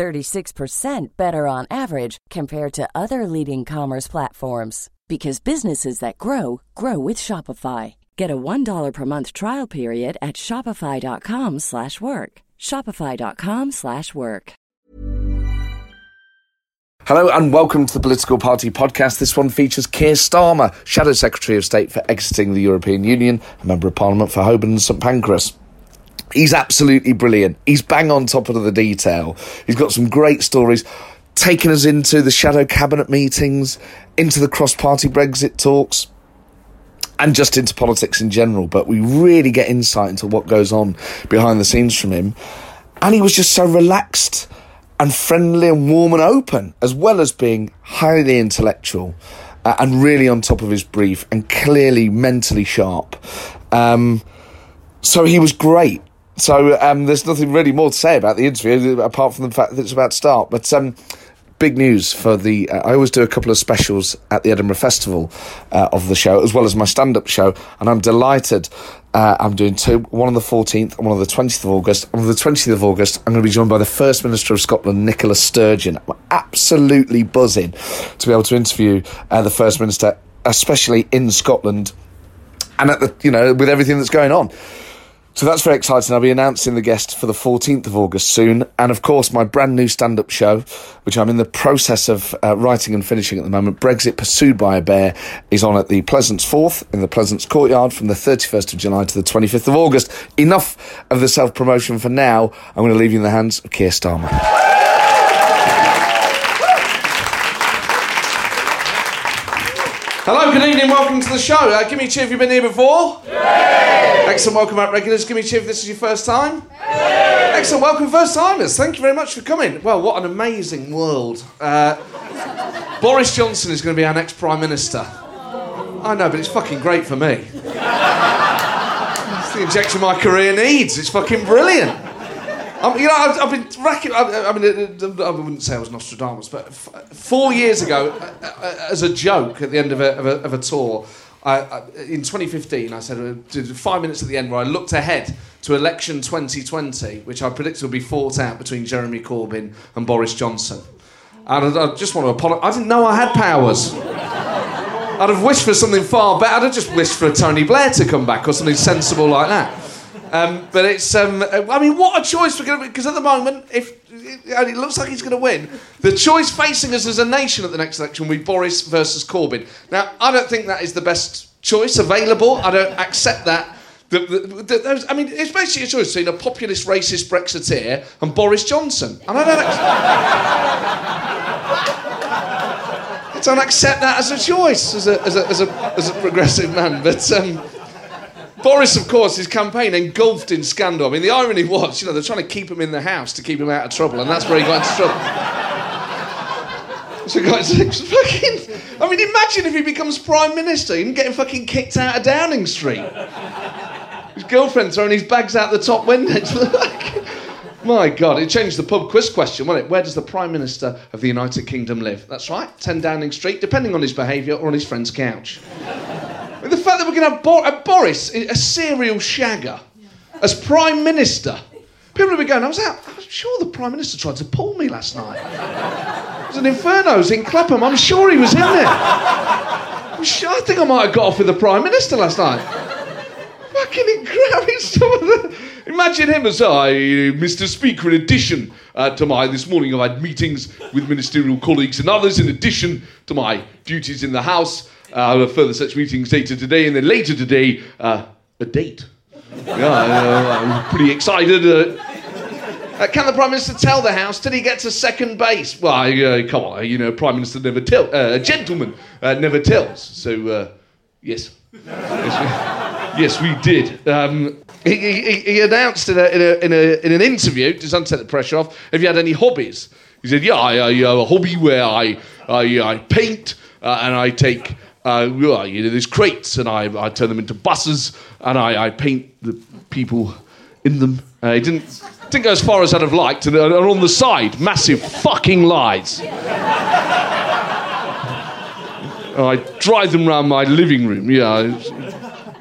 36% better on average compared to other leading commerce platforms because businesses that grow grow with Shopify. Get a $1 per month trial period at shopify.com/work. shopify.com/work. Hello and welcome to the Political Party podcast. This one features Keir Starmer, Shadow Secretary of State for exiting the European Union, a Member of Parliament for Holborn and St Pancras. He's absolutely brilliant. He's bang on top of the detail. He's got some great stories, taking us into the shadow cabinet meetings, into the cross party Brexit talks, and just into politics in general. But we really get insight into what goes on behind the scenes from him. And he was just so relaxed and friendly and warm and open, as well as being highly intellectual uh, and really on top of his brief and clearly mentally sharp. Um, so he was great. So um, there's nothing really more to say about the interview apart from the fact that it's about to start. But um, big news for the. Uh, I always do a couple of specials at the Edinburgh Festival uh, of the show, as well as my stand-up show, and I'm delighted. Uh, I'm doing two, one on the 14th and one on the 20th of August. On the 20th of August, I'm going to be joined by the First Minister of Scotland, Nicola Sturgeon. I'm absolutely buzzing to be able to interview uh, the First Minister, especially in Scotland, and at the you know with everything that's going on. So that's very exciting. I'll be announcing the guest for the 14th of August soon. And of course, my brand new stand up show, which I'm in the process of uh, writing and finishing at the moment, Brexit Pursued by a Bear, is on at the Pleasance Forth in the Pleasance Courtyard from the 31st of July to the 25th of August. Enough of the self promotion for now. I'm going to leave you in the hands of Keir Starmer. Hello, good evening, welcome to the show. Uh, give me a cheer if you've been here before. Yay! Excellent, welcome back, regulars. Give me a cheer if this is your first time. Yay! Excellent, welcome, first timers. Thank you very much for coming. Well, what an amazing world. Uh, Boris Johnson is going to be our next Prime Minister. I know, but it's fucking great for me. It's the injection my career needs. It's fucking brilliant. Um, you know, I've, I've been racking. I, I, mean, uh, I wouldn't say I was Nostradamus, but f- four years ago, uh, uh, as a joke at the end of a, of a, of a tour, I, I, in 2015, I said uh, did five minutes at the end where I looked ahead to election 2020, which I predicted would be fought out between Jeremy Corbyn and Boris Johnson. And I, I just want to apologise. I didn't know I had powers. I'd have wished for something far better. I'd have just wished for Tony Blair to come back or something sensible like that. Um, but it's, um, I mean, what a choice we're going to because at the moment, if and it looks like he's going to win, the choice facing us as a nation at the next election will be Boris versus Corbyn. Now, I don't think that is the best choice available. I don't accept that. The, the, the, those, I mean, it's basically a choice between a populist, racist Brexiteer and Boris Johnson. And I don't, I don't accept that as a choice, as a, as a, as a, as a progressive man. But. Um, Boris, of course, his campaign engulfed in scandal. I mean, the irony was, you know, they're trying to keep him in the house to keep him out of trouble, and that's where he got into trouble. So, guys, fucking. I mean, imagine if he becomes prime minister and getting fucking kicked out of Downing Street. His girlfriend throwing his bags out the top window. My God, it changed the pub quiz question, wasn't it? Where does the Prime Minister of the United Kingdom live? That's right, 10 Downing Street, depending on his behaviour or on his friend's couch. The fact that we're going to have a Boris, a serial shagger, as Prime Minister. People will be going, I was out, I'm sure the Prime Minister tried to pull me last night. It was an Inferno's in Clapham. I'm sure he was in there. I'm sure, I think I might have got off with the Prime Minister last night. Fucking incredible. Imagine him as I, Mr. Speaker, in addition uh, to my, this morning I've had meetings with ministerial colleagues and others, in addition to my duties in the House. Uh, further such meetings later today, and then later today, uh, a date. Yeah, I'm pretty excited. Uh, uh, can the Prime Minister tell the House? till he gets to second base? Well, uh, come on, you know, Prime Minister never tells. Uh, a gentleman uh, never tells. So, uh, yes. yes, we, yes, we did. Um, he, he, he, announced in, a, in, a, in, a, in, an interview, to take the pressure off, if you had any hobbies. He said, Yeah, I, I have a hobby where I I, I paint, and I take. Uh, you know, there's crates, and I, I turn them into buses, and I, I paint the people in them. Uh, he didn't, didn't go as far as I'd have liked, and, and on the side, massive fucking lies. I drive them around my living room. Yeah,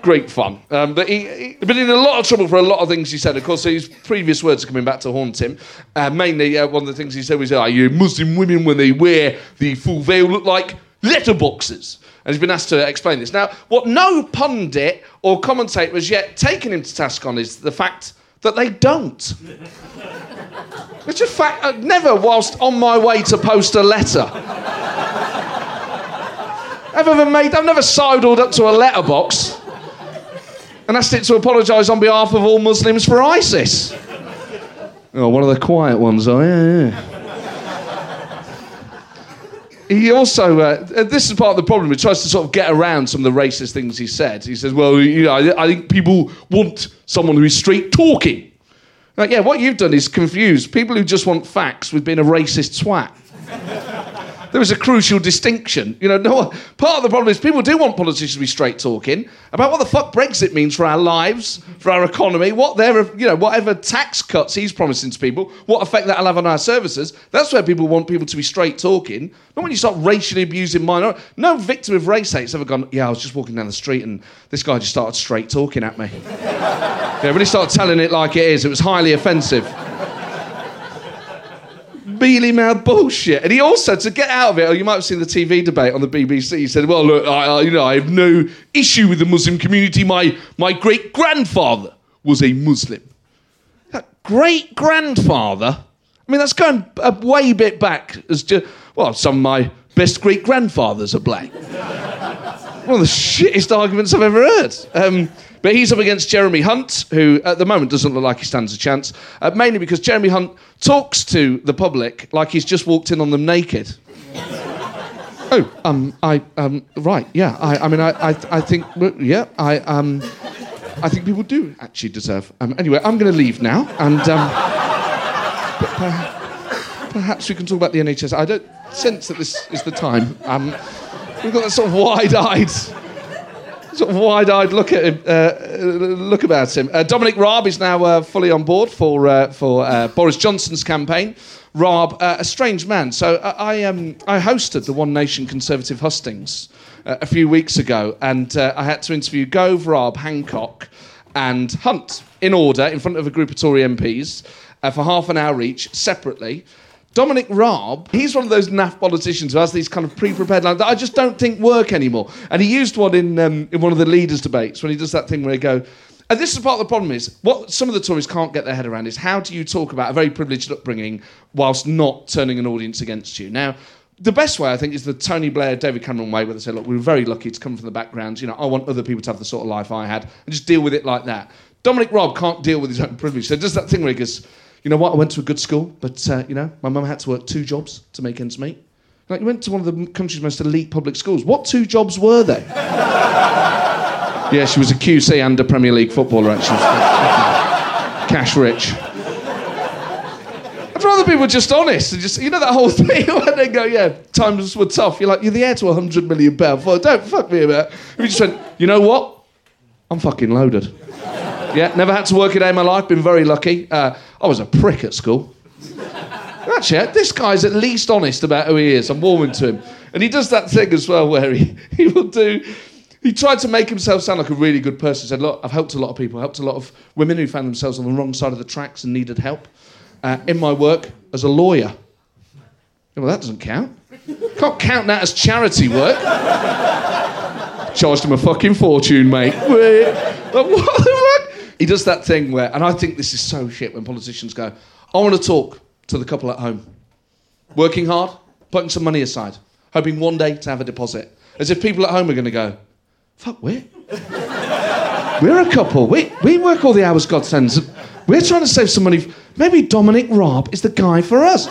great fun. Um, but he, he been in a lot of trouble for a lot of things he said. Of course, his previous words are coming back to haunt him. Uh, mainly, uh, one of the things he said was, "Are you Muslim women when they wear the full veil look like letterboxes?" And he's been asked to explain this. Now, what no pundit or commentator has yet taken him to task on is the fact that they don't. It's a fact. Uh, never, whilst on my way to post a letter. I've ever made. I've never sidled up to a letterbox and asked it to apologise on behalf of all Muslims for ISIS. Oh, one of the quiet ones. Oh, yeah, yeah. He also, uh, this is part of the problem. He tries to sort of get around some of the racist things he said. He says, "Well, you know, I, I think people want someone who is straight talking." Like, yeah, what you've done is confuse people who just want facts with being a racist twat there is a crucial distinction. You know, no, part of the problem is people do want politicians to be straight talking about what the fuck Brexit means for our lives, for our economy, what their, you know, whatever tax cuts he's promising to people, what effect that'll have on our services. That's where people want people to be straight talking. Not when you start racially abusing minorities. No victim of race hate's ever gone, yeah, I was just walking down the street and this guy just started straight talking at me. yeah, when he started telling it like it is, it was highly offensive mealy mouthed bullshit. And he also, to get out of it, or you might have seen the TV debate on the BBC, he said, Well, look, I, I you know, I have no issue with the Muslim community. My, my great grandfather was a Muslim. Great grandfather? I mean, that's going a way bit back as to, well, some of my best great grandfathers are black. One of the shittest arguments I've ever heard. Um, but he's up against Jeremy Hunt, who at the moment doesn't look like he stands a chance, uh, mainly because Jeremy Hunt talks to the public like he's just walked in on them naked. oh, um, I, um, right, yeah. I, I mean, I, I, I think, yeah, I, um, I think people do actually deserve. Um, anyway, I'm going to leave now, and um, perhaps we can talk about the NHS. I don't sense that this is the time. Um, we've got that sort of wide-eyed sort of wide-eyed look at him, uh, look about him. Uh, Dominic Raab is now uh, fully on board for uh, for uh, Boris Johnson's campaign. Raab, uh, a strange man. So I um, I hosted the One Nation Conservative hustings a few weeks ago, and I had to interview Gove, Raab, Hancock, and Hunt in order in front of a group of Tory MPs for half an hour each, separately. Dominic Raab, he's one of those naff politicians who has these kind of pre-prepared lines that I just don't think work anymore. And he used one in um, in one of the leaders' debates when he does that thing where he go. And this is part of the problem is what some of the Tories can't get their head around is how do you talk about a very privileged upbringing whilst not turning an audience against you? Now, the best way, I think, is the Tony Blair, David Cameron way, where they say, look, we were very lucky to come from the background. You know, I want other people to have the sort of life I had, and just deal with it like that. Dominic Raab can't deal with his own privilege. So does that thing where he goes, you know what? I went to a good school, but uh, you know, my mum had to work two jobs to make ends meet. Like, you went to one of the country's most elite public schools. What two jobs were they? yeah, she was a QC and a Premier League footballer, actually. Cash rich. I'd rather people were just honest and just, you know, that whole thing when they go, yeah, times were tough. You're like, you're the heir to a hundred million pound. Don't fuck me about. You just went, you know what? I'm fucking loaded. Yeah, never had to work a day in my life. Been very lucky. Uh, I was a prick at school. Actually, this guy's at least honest about who he is. I'm warming to him. And he does that thing as well where he, he will do. He tried to make himself sound like a really good person. He said, Look, I've helped a lot of people, helped a lot of women who found themselves on the wrong side of the tracks and needed help uh, in my work as a lawyer. Well, that doesn't count. Can't count that as charity work. Charged him a fucking fortune, mate. what the fuck? He does that thing where, and I think this is so shit when politicians go, I want to talk to the couple at home. Working hard, putting some money aside, hoping one day to have a deposit. As if people at home are going to go, fuck, we're, we're a couple. We, we work all the hours God sends. We're trying to save some money. Maybe Dominic Raab is the guy for us.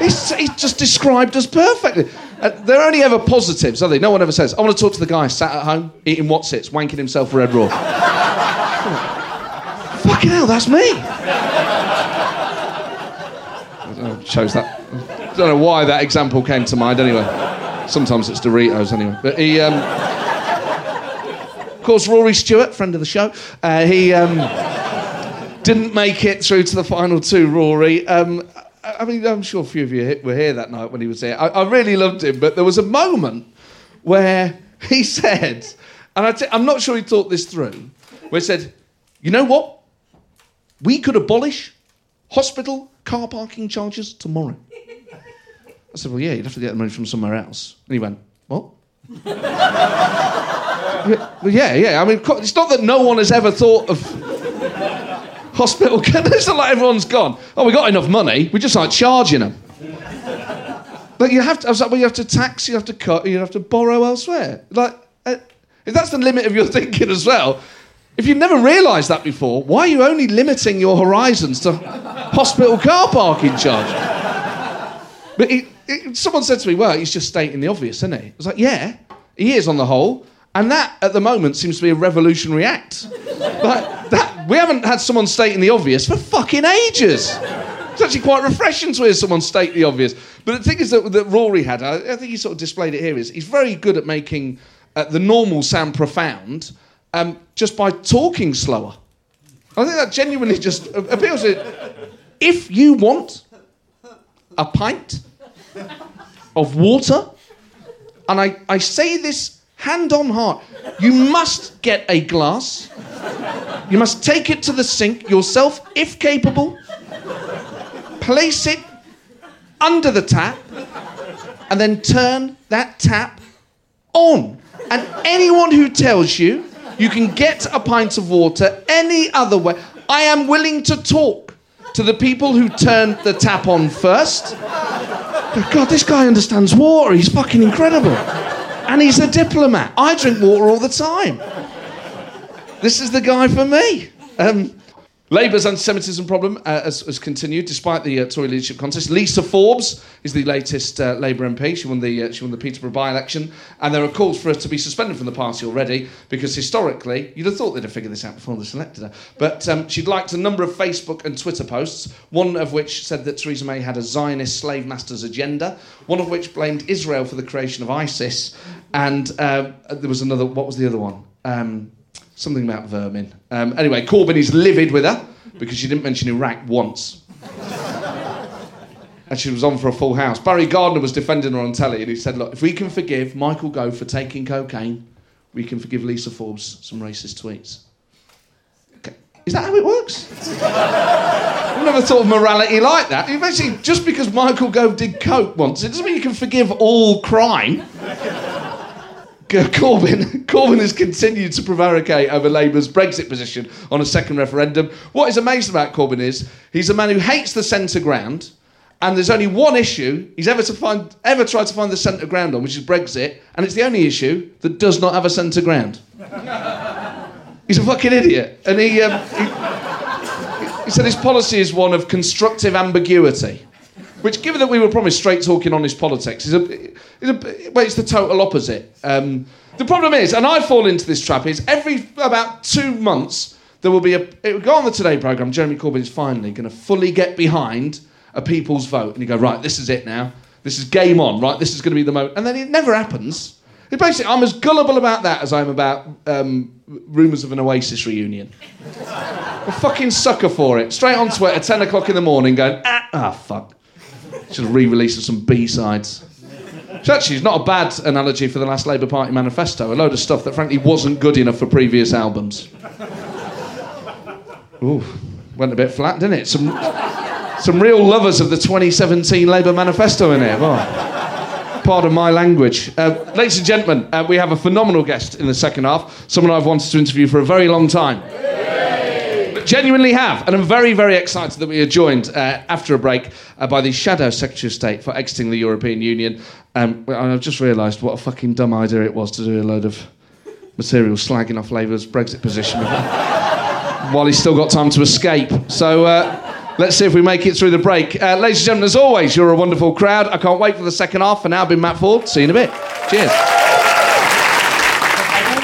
He's, he's just described us perfectly. Uh, they're only ever positives, are they? No one ever says, I want to talk to the guy sat at home eating Wotsits, wanking himself red raw. Fucking hell, that's me. I chose that. don't know why that example came to mind. Anyway, sometimes it's Doritos. Anyway, but he. Um, of course, Rory Stewart, friend of the show, uh, he um, didn't make it through to the final two. Rory. Um, I mean, I'm sure a few of you were here that night when he was here. I, I really loved him, but there was a moment where he said, and i t- I'm not sure he thought this through, where he said, "You know what? We could abolish hospital car parking charges tomorrow." I said, "Well, yeah, you'd have to get the money from somewhere else." And he went, "What?" well, yeah, yeah. I mean, it's not that no one has ever thought of hospital. it's not like everyone's gone. Oh, we got enough money. We just aren't charging them. But you have to. I was like, well, you have to tax, you have to cut, you have to borrow elsewhere. Like, uh, if that's the limit of your thinking as well, if you've never realised that before, why are you only limiting your horizons to hospital car parking charge? But someone said to me, well, he's just stating the obvious, isn't he? I was like, yeah, he is on the whole. And that, at the moment, seems to be a revolutionary act. like, that, we haven't had someone stating the obvious for fucking ages. It's actually quite refreshing to hear someone state the obvious. But the thing is that, that Rory had, I, I, think he sort of displayed it here, is he's very good at making uh, the normal sound profound um, just by talking slower. I think that genuinely just appeals to If you want a pint of water, and I, I say this hand on heart, you must get a glass. You must take it to the sink yourself, if capable, place it under the tap, and then turn that tap on. And anyone who tells you you can get a pint of water any other way, I am willing to talk to the people who turned the tap on first. God, this guy understands water. He's fucking incredible. And he's a diplomat. I drink water all the time. This is the guy for me. Um, Labour's anti Semitism problem uh, has, has, continued despite the uh, Tory leadership contest. Lisa Forbes is the latest uh, Labour MP. She won the, uh, she won the Peterborough by election. And there are calls for her to be suspended from the party already because historically, you'd have thought they'd have figured this out before they selected her. But um, she'd liked a number of Facebook and Twitter posts, one of which said that Theresa May had a Zionist slave master's agenda, one of which blamed Israel for the creation of ISIS. And uh, there was another, what was the other one? Um, Something about vermin. Um, anyway, Corbyn is livid with her because she didn't mention Iraq once. and she was on for a full house. Barry Gardiner was defending her on telly and he said, Look, if we can forgive Michael Gove for taking cocaine, we can forgive Lisa Forbes some racist tweets. Is that how it works? I've never thought of morality like that. Basically, just because Michael Gove did coke once, it doesn't mean you can forgive all crime. Corbyn, Corbyn has continued to prevaricate over Labour's Brexit position on a second referendum. What is amazing about Corbyn is he's a man who hates the centre ground, and there's only one issue he's ever to find ever tried to find the centre ground on, which is Brexit, and it's the only issue that does not have a centre ground. he's a fucking idiot, and he, um, he, he said his policy is one of constructive ambiguity. Which, given that we were promised straight talking, honest politics, is a, a well, it's the total opposite. Um, the problem is, and I fall into this trap, is every about two months there will be a. It will go on the Today programme. Jeremy Corbyn is finally going to fully get behind a people's vote, and you go right. This is it now. This is game on. Right. This is going to be the moment, and then it never happens. It basically, I'm as gullible about that as I'm about um, rumours of an Oasis reunion. a fucking sucker for it. Straight on Twitter, 10 o'clock in the morning, going, ah, ah fuck. Should have re-released some B-sides. Which actually is not a bad analogy for the last Labour Party manifesto. A load of stuff that frankly wasn't good enough for previous albums. Ooh, went a bit flat, didn't it? Some, some real lovers of the 2017 Labour manifesto in here. Oh, pardon my language. Uh, ladies and gentlemen, uh, we have a phenomenal guest in the second half, someone I've wanted to interview for a very long time genuinely have. And I'm very, very excited that we are joined uh, after a break uh, by the Shadow Secretary of State for exiting the European Union. Um, I've just realised what a fucking dumb idea it was to do a load of material slagging off Labour's Brexit position while he's still got time to escape. So. Uh, Let's see if we make it through the break. Uh, ladies and gentlemen, as always, you're a wonderful crowd. I can't wait for the second half. For now, I've been Matt Forde. See you in a bit. Cheers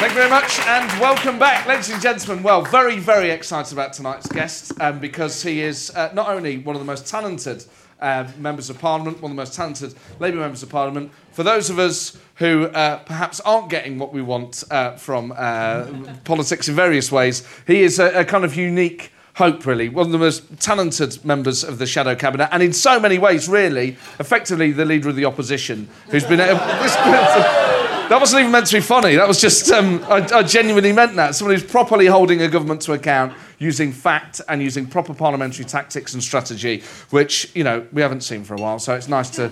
you very much and welcome back, ladies and gentlemen. Well, very, very excited about tonight's guest um, because he is uh, not only one of the most talented uh, members of Parliament, one of the most talented Labour members of Parliament. For those of us who uh, perhaps aren't getting what we want uh, from uh, politics in various ways, he is a, a kind of unique hope, really. One of the most talented members of the shadow cabinet, and in so many ways, really, effectively the leader of the opposition, who's been. that wasn't even meant to be funny. That was just. Um, I, I genuinely meant that. Someone who's properly holding a government to account, using fact and using proper parliamentary tactics and strategy, which you know we haven't seen for a while. So it's nice to,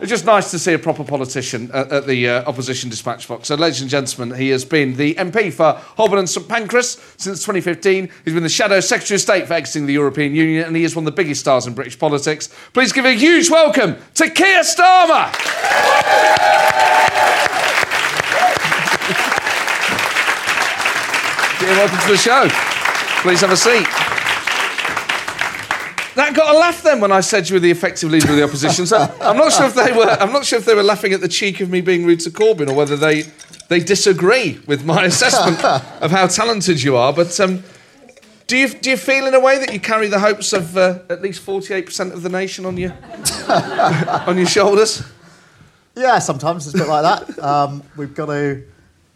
it's just nice to see a proper politician at, at the uh, opposition dispatch box. So, ladies and gentlemen, he has been the MP for Holborn and St Pancras since 2015. He's been the Shadow Secretary of State for exiting the European Union, and he is one of the biggest stars in British politics. Please give a huge welcome to Keir Starmer. Keir, welcome to the show. Please have a seat. That got a laugh then when I said you were the effective leader of the opposition. So I'm not sure if they were. I'm not sure if they were laughing at the cheek of me being rude to Corbyn, or whether they they disagree with my assessment of how talented you are. But um, do you do you feel in a way that you carry the hopes of uh, at least 48% of the nation on your on your shoulders? Yeah, sometimes it's a bit like that. Um, we've got to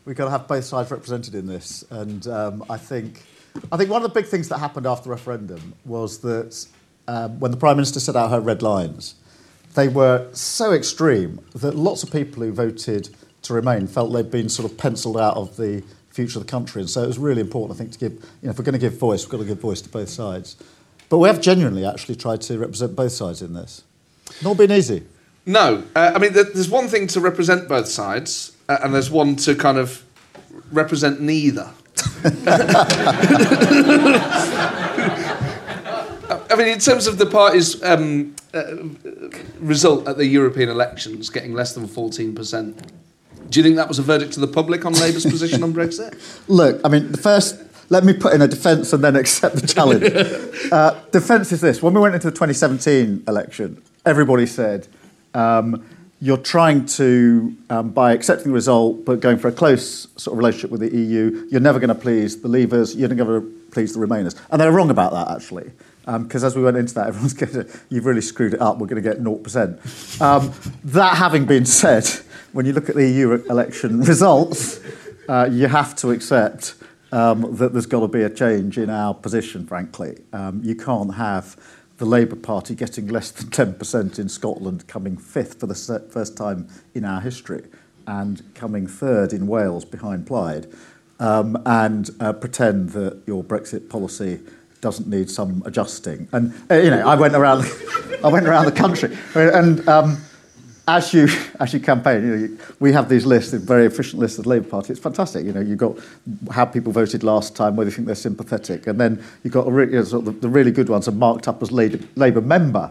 we've got to have both sides represented in this, and um, I think I think one of the big things that happened after the referendum was that um, when the prime minister set out her red lines, they were so extreme that lots of people who voted to remain felt they'd been sort of penciled out of the future of the country, and so it was really important, I think, to give you know if we're going to give voice, we've got to give voice to both sides. But we have genuinely actually tried to represent both sides in this. Not been easy. No, uh, I mean, there's one thing to represent both sides, uh, and there's one to kind of represent neither. I mean, in terms of the party's um, uh, result at the European elections, getting less than 14%, do you think that was a verdict to the public on Labour's position on Brexit? Look, I mean, the first, let me put in a defence and then accept the challenge. uh, defence is this when we went into the 2017 election, everybody said, um, you're trying to, um, by accepting the result, but going for a close sort of relationship with the EU, you're never going to please the Leavers, you're never going to please the Remainers. And they're wrong about that, actually. Because as we went into that, everyone's going to, you've really screwed it up, we're going to get 0%. Um, that having been said, when you look at the EU election results, uh, you have to accept um, that there's got to be a change in our position, frankly. Um, you can't have the Labour Party getting less than 10% in Scotland, coming fifth for the first time in our history, and coming third in Wales behind Plaid, um, and uh, pretend that your Brexit policy doesn't need some adjusting. And uh, you know, I went around, I went around the country, and um, as you as you campaign, you know, you, we have these lists, very efficient lists of the Labour Party. It's fantastic. You know, you've got how people voted last time, whether you think they're sympathetic, and then you've got the, re- you know, sort of the, the really good ones are marked up as Labour, Labour member.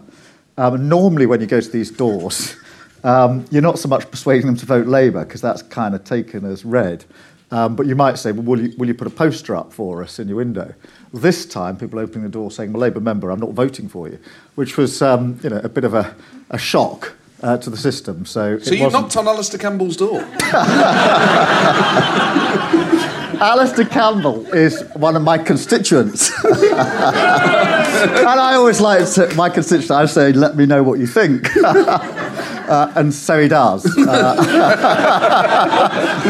Um, normally, when you go to these doors, um, you're not so much persuading them to vote Labour because that's kind of taken as read. Um, but you might say, well, will you, will you put a poster up for us in your window? This time, people opening the door saying, well, Labour member, I'm not voting for you, which was um, you know, a bit of a, a shock uh, to the system. So, So you wasn't- knocked on Alastair Campbell's door? Alastair Campbell is one of my constituents. and I always like to, my constituents, I say, let me know what you think. uh, and so he does. Uh,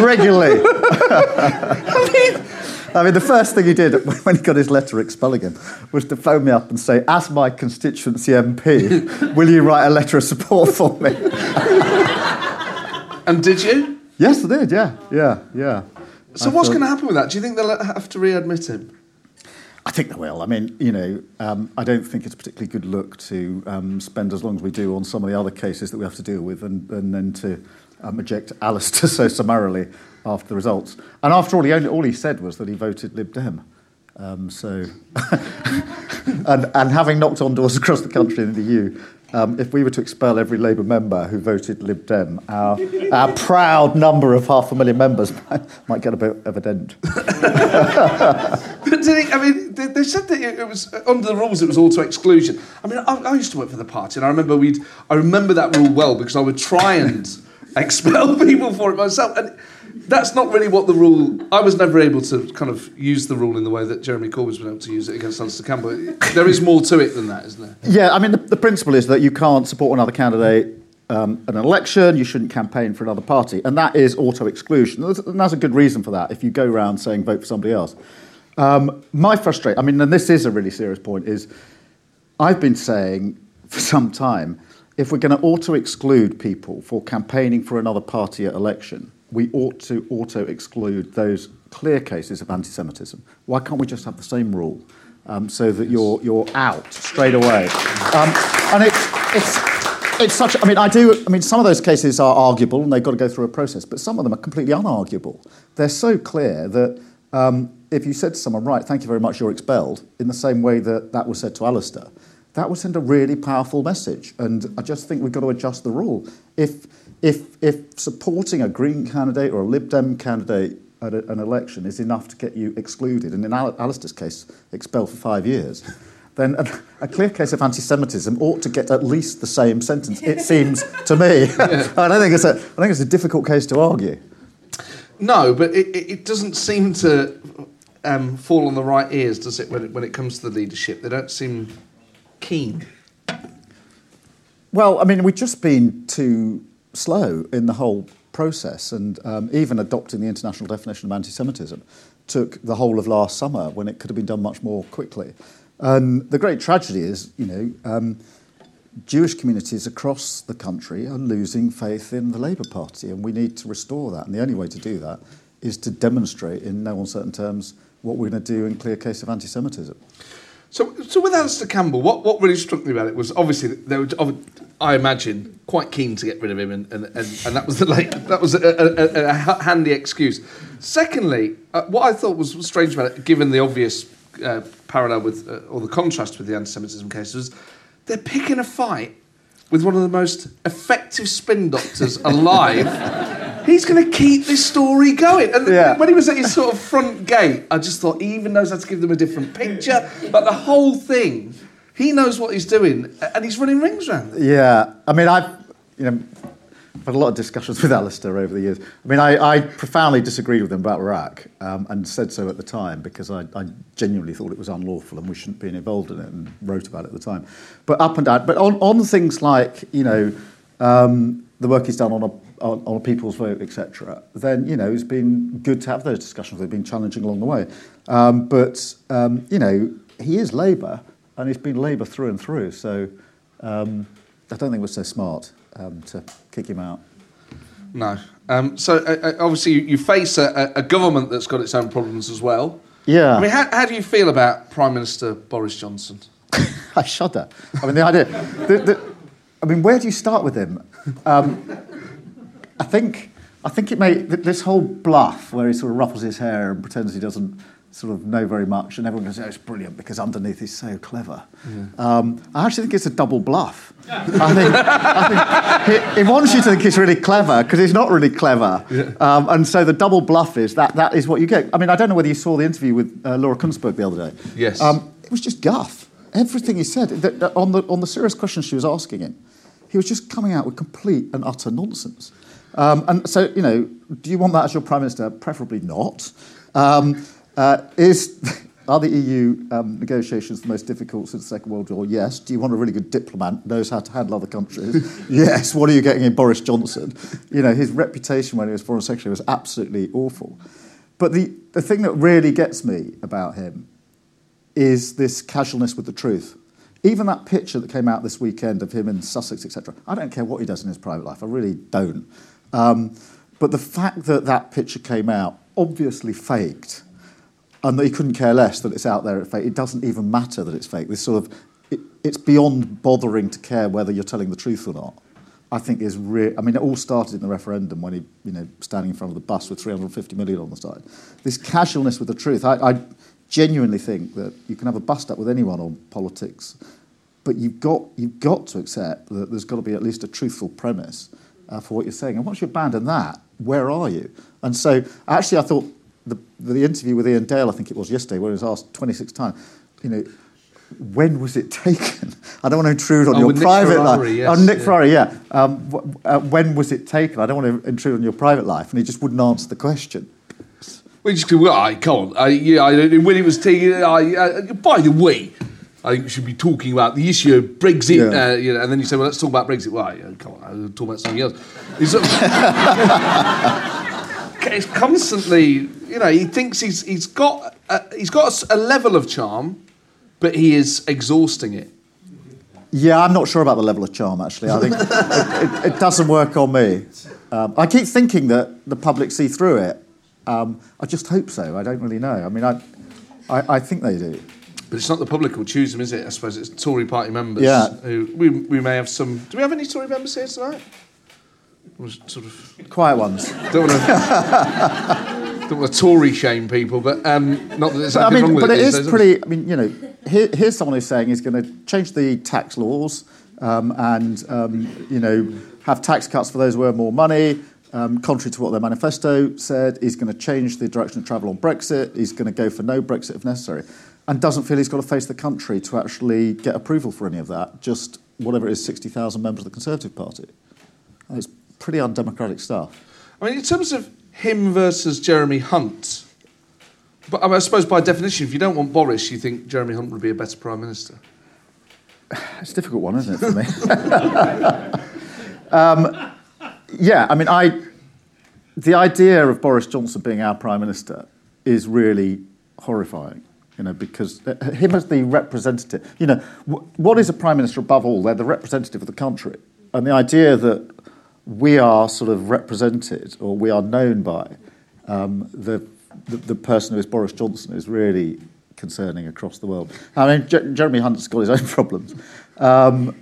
regularly. I mean, I mean, the first thing he did when he got his letter expelling him was to phone me up and say, as my constituency MP, will you write a letter of support for me? And did you? yes, I did, yeah, yeah, yeah. So I what's thought- going to happen with that? Do you think they'll have to readmit him? I think they will. I mean, you know, um, I don't think it's a particularly good look to um, spend as long as we do on some of the other cases that we have to deal with and, and then to um, eject Alastair so summarily after the results. And after all, he only, all he said was that he voted Lib Dem. Um, so, and, and having knocked on doors across the country in the EU, um, if we were to expel every Labour member who voted Lib Dem, our, our proud number of half a million members might, might get a bit of a dent. But he, I mean, they, they said that it, it was under the rules. It was auto exclusion. I mean, I, I used to work for the party, and I remember we'd. I remember that rule well because I would try and expel people for it myself. And that's not really what the rule. I was never able to kind of use the rule in the way that Jeremy Corbyn's been able to use it against Alastair Campbell. There is more to it than that, isn't there? Yeah, I mean, the, the principle is that you can't support another candidate um, an election, you shouldn't campaign for another party, and that is auto exclusion. And there's a good reason for that if you go around saying vote for somebody else. Um, my frustration, I mean, and this is a really serious point, is I've been saying for some time if we're going to auto exclude people for campaigning for another party at election, we ought to auto exclude those clear cases of anti Semitism. Why can't we just have the same rule um, so that you're, you're out straight away? Um, and it's, it's, it's such, I mean, I do, I mean, some of those cases are arguable and they've got to go through a process, but some of them are completely unarguable. They're so clear that um, if you said to someone, right, thank you very much, you're expelled, in the same way that that was said to Alastair, that would send a really powerful message. And I just think we've got to adjust the rule. If, if, if supporting a Green candidate or a Lib Dem candidate at a, an election is enough to get you excluded, and in Al- Alastair's case, expelled for five years, then a, a clear case of anti-Semitism ought to get at least the same sentence. It seems to me. I don't think it's a. I think it's a difficult case to argue. No, but it, it doesn't seem to um, fall on the right ears, does it? When it when it comes to the leadership, they don't seem keen. Well, I mean, we've just been too slow in the whole process, and um, even adopting the international definition of anti Semitism took the whole of last summer when it could have been done much more quickly. And the great tragedy is, you know, um, Jewish communities across the country are losing faith in the Labour Party, and we need to restore that. And the only way to do that is to demonstrate, in no uncertain terms, what we're going to do in clear case of anti Semitism. So, so with Alastair Campbell, what, what really struck me about it was obviously there were, I imagine, quite keen to get rid of him, and, and, and, and that was the, like that was a, a, a handy excuse. Secondly, uh, what I thought was strange about it, given the obvious uh, parallel with uh, or the contrast with the anti-Semitism cases, was they're picking a fight with one of the most effective spin doctors alive he's going to keep this story going. And yeah. when he was at his sort of front gate, I just thought he even knows how to give them a different picture. But the whole thing, he knows what he's doing, and he's running rings around. Yeah, I mean, I've you know. I've had a lot of discussions with Alastair over the years. I mean, I, I profoundly disagreed with him about Iraq um, and said so at the time because I, I, genuinely thought it was unlawful and we shouldn't be involved in it and wrote about it at the time. But up and down, but on, on things like, you know, um, the work he's done on a on, on a people's vote, etc., then you know it's been good to have those discussions. They've been challenging along the way, um, but um, you know he is Labour, and he's been Labour through and through. So um, I don't think we're so smart um, to kick him out. No. Um, so uh, uh, obviously you face a, a, government that's got its own problems as well. Yeah. I mean, how, how do you feel about Prime Minister Boris Johnson? I shudder. I mean, the idea. The, the, I mean, where do you start with him? Um, I think I think it may this whole bluff where he sort of ruffles his hair and pretends he doesn't sort of know very much, and everyone goes, "Oh, it's brilliant because underneath he's so clever." Yeah. Um, I actually think it's a double bluff. I think, I think he, he, wants you to think he's really clever because he's not really clever, yeah. um, and so the double bluff is that that is what you get. I mean, I don't know whether you saw the interview with uh, Laura Kuenssberg the other day. Yes, um, it was just guff. Everything he said the, the, on the on the serious questions she was asking him, he was just coming out with complete and utter nonsense. Um, and so, you know, do you want that as your prime minister? Preferably not. Um, is are the EU um, negotiations the most difficult since the Second World War? Yes. Do you want a really good diplomat knows how to handle other countries? yes. What are you getting in Boris Johnson? You know, his reputation when he was foreign secretary was absolutely awful. But the, the thing that really gets me about him is this casualness with the truth. Even that picture that came out this weekend of him in Sussex, etc. I don't care what he does in his private life. I really don't. Um, but the fact that that picture came out, obviously faked, and that he couldn't care less that it's out there at fake, it doesn't even matter that it's fake. This sort of, it, it's beyond bothering to care whether you're telling the truth or not. I think is real. I mean, it all started in the referendum when he, you know, standing in front of the bus with 350 million on the side. This casualness with the truth. I, I genuinely think that you can have a bust up with anyone on politics, but you've got you've got to accept that there's got to be at least a truthful premise uh, for what you're saying. And once you abandon that, where are you? And so, actually, I thought the, the interview with Iain Dale, I think it was yesterday, where he was asked 26 times, you know, when was it taken? I don't want to intrude on Oh, your private Ferrari, life. yes, oh, Nick yeah. Ferrari, yeah. Um, uh, when was it taken? I don't want to intrude on your private life. And he just wouldn't answer the question. We just go, well, I can't. I, yeah, I, when it was taken, I, uh, by the way, I think we should be talking about the issue of Brexit. Yeah. Uh, you know, and then you say, well, let's talk about Brexit. Well, yeah, come on, I'll talk about something else. It's, constantly, you know, he thinks he's, he's got, a, he's got a a level of charm, but he is exhausting it. Yeah, I'm not sure about the level of charm, actually. I think it, it, it doesn't work on me. Um, I keep thinking that the public see through it. Um, I just hope so. I don't really know. I mean, I, I, I think they do. But it's not the public who choose them, is it? I suppose it's Tory party members. Yeah. Who, we, we may have some. Do we have any Tory members here tonight? Or sort of. Quiet ones. Don't want to. don't want to Tory shame people, but um, not that there's But, I anything wrong with but it. it these is pretty. I mean, you know, here, here's someone who's saying he's going to change the tax laws um, and um, you know have tax cuts for those who earn more money. Um, contrary to what their manifesto said, he's going to change the direction of travel on Brexit. He's going to go for no Brexit if necessary, and doesn't feel he's got to face the country to actually get approval for any of that. Just whatever it is, sixty thousand members of the Conservative Party. It's pretty undemocratic stuff. I mean, in terms of him versus Jeremy Hunt, but I, mean, I suppose by definition, if you don't want Boris, you think Jeremy Hunt would be a better prime minister. It's a difficult one, isn't it, for me? um, yeah, I mean, I, the idea of Boris Johnson being our prime minister is really horrifying. You know, because uh, him as the representative, you know, what is a prime minister above all? They're the representative of the country, and the idea that we are sort of represented or we are known by um, the, the the person who is Boris Johnson is really concerning across the world. I mean, Jer- Jeremy Hunt's got his own problems, um,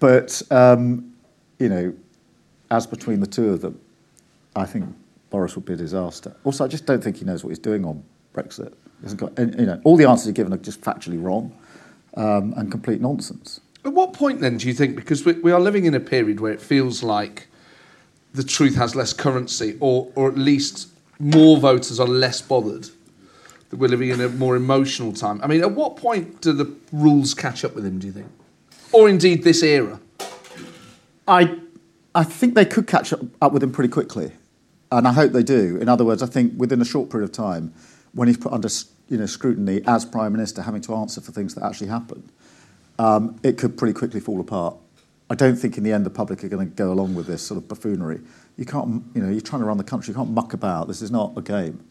but um, you know, as between the two of them, I think Boris would be a disaster. Also, I just don't think he knows what he's doing on Brexit. He hasn't got, any, you know, all the answers he's given are just factually wrong um, and complete nonsense. At what point then do you think, because we, we are living in a period where it feels like the truth has less currency, or, or at least more voters are less bothered, that we're living in a more emotional time? I mean, at what point do the rules catch up with him, do you think? Or indeed this era? I, I think they could catch up, up with him pretty quickly, and I hope they do. In other words, I think within a short period of time, when he's put under you know, scrutiny as prime minister, having to answer for things that actually happened, um, it could pretty quickly fall apart. I don't think in the end the public are going to go along with this sort of buffoonery. You can't, you know, you're trying to run the country. You can't muck about. This is not a game,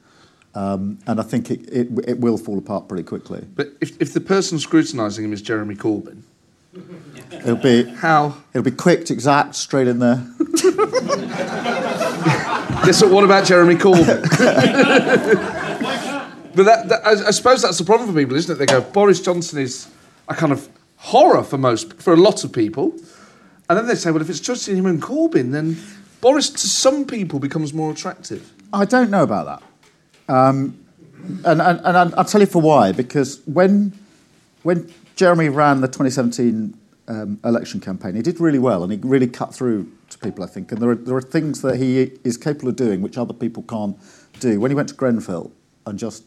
um, and I think it, it, it will fall apart pretty quickly. But if, if the person scrutinising him is Jeremy Corbyn, It'll be how? it'll be quick, exact, straight in there. Yes, but what about Jeremy Corbyn? but that, that, I, I suppose that's the problem for people, isn't it? They go, Boris Johnson is a kind of horror for most, for a lot of people, and then they say, well, if it's just him and Corbyn, then Boris to some people becomes more attractive. I don't know about that. Um, and and, and I'll, I'll tell you for why. Because when, when Jeremy ran the 2017 um, election campaign, he did really well and he really cut through to people, I think. And there are, there are things that he is capable of doing which other people can't do. When he went to Grenfell and just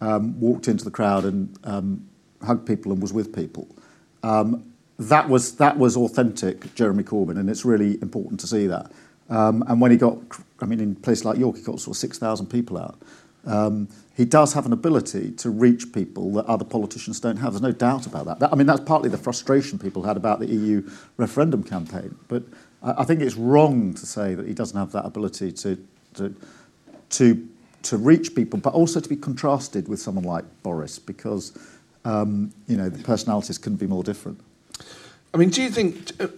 um, walked into the crowd and um, hugged people and was with people, um, that was that was authentic Jeremy Corbyn, and it's really important to see that. Um, and when he got, I mean, in places like York, he got sort of six thousand people out. Um, he does have an ability to reach people that other politicians don't have. There's no doubt about that. that. I mean, that's partly the frustration people had about the EU referendum campaign. But I, I think it's wrong to say that he doesn't have that ability to to to to reach people, but also to be contrasted with someone like Boris, because um, you know the personalities couldn't be more different. I mean, do you think, uh,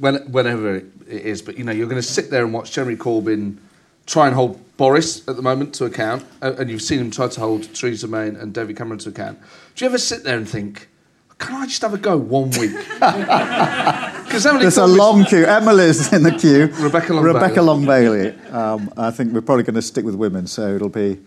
when, whenever it is, but you know, you're going to sit there and watch Jeremy Corbyn try and hold Boris at the moment to account, uh, and you've seen him try to hold Theresa May and David Cameron to account. Do you ever sit there and think, can I just have a go one week? Because There's a long queue. Emily's in the queue. Rebecca Long Rebecca. Long Bailey. Um, I think we're probably going to stick with women, so it'll be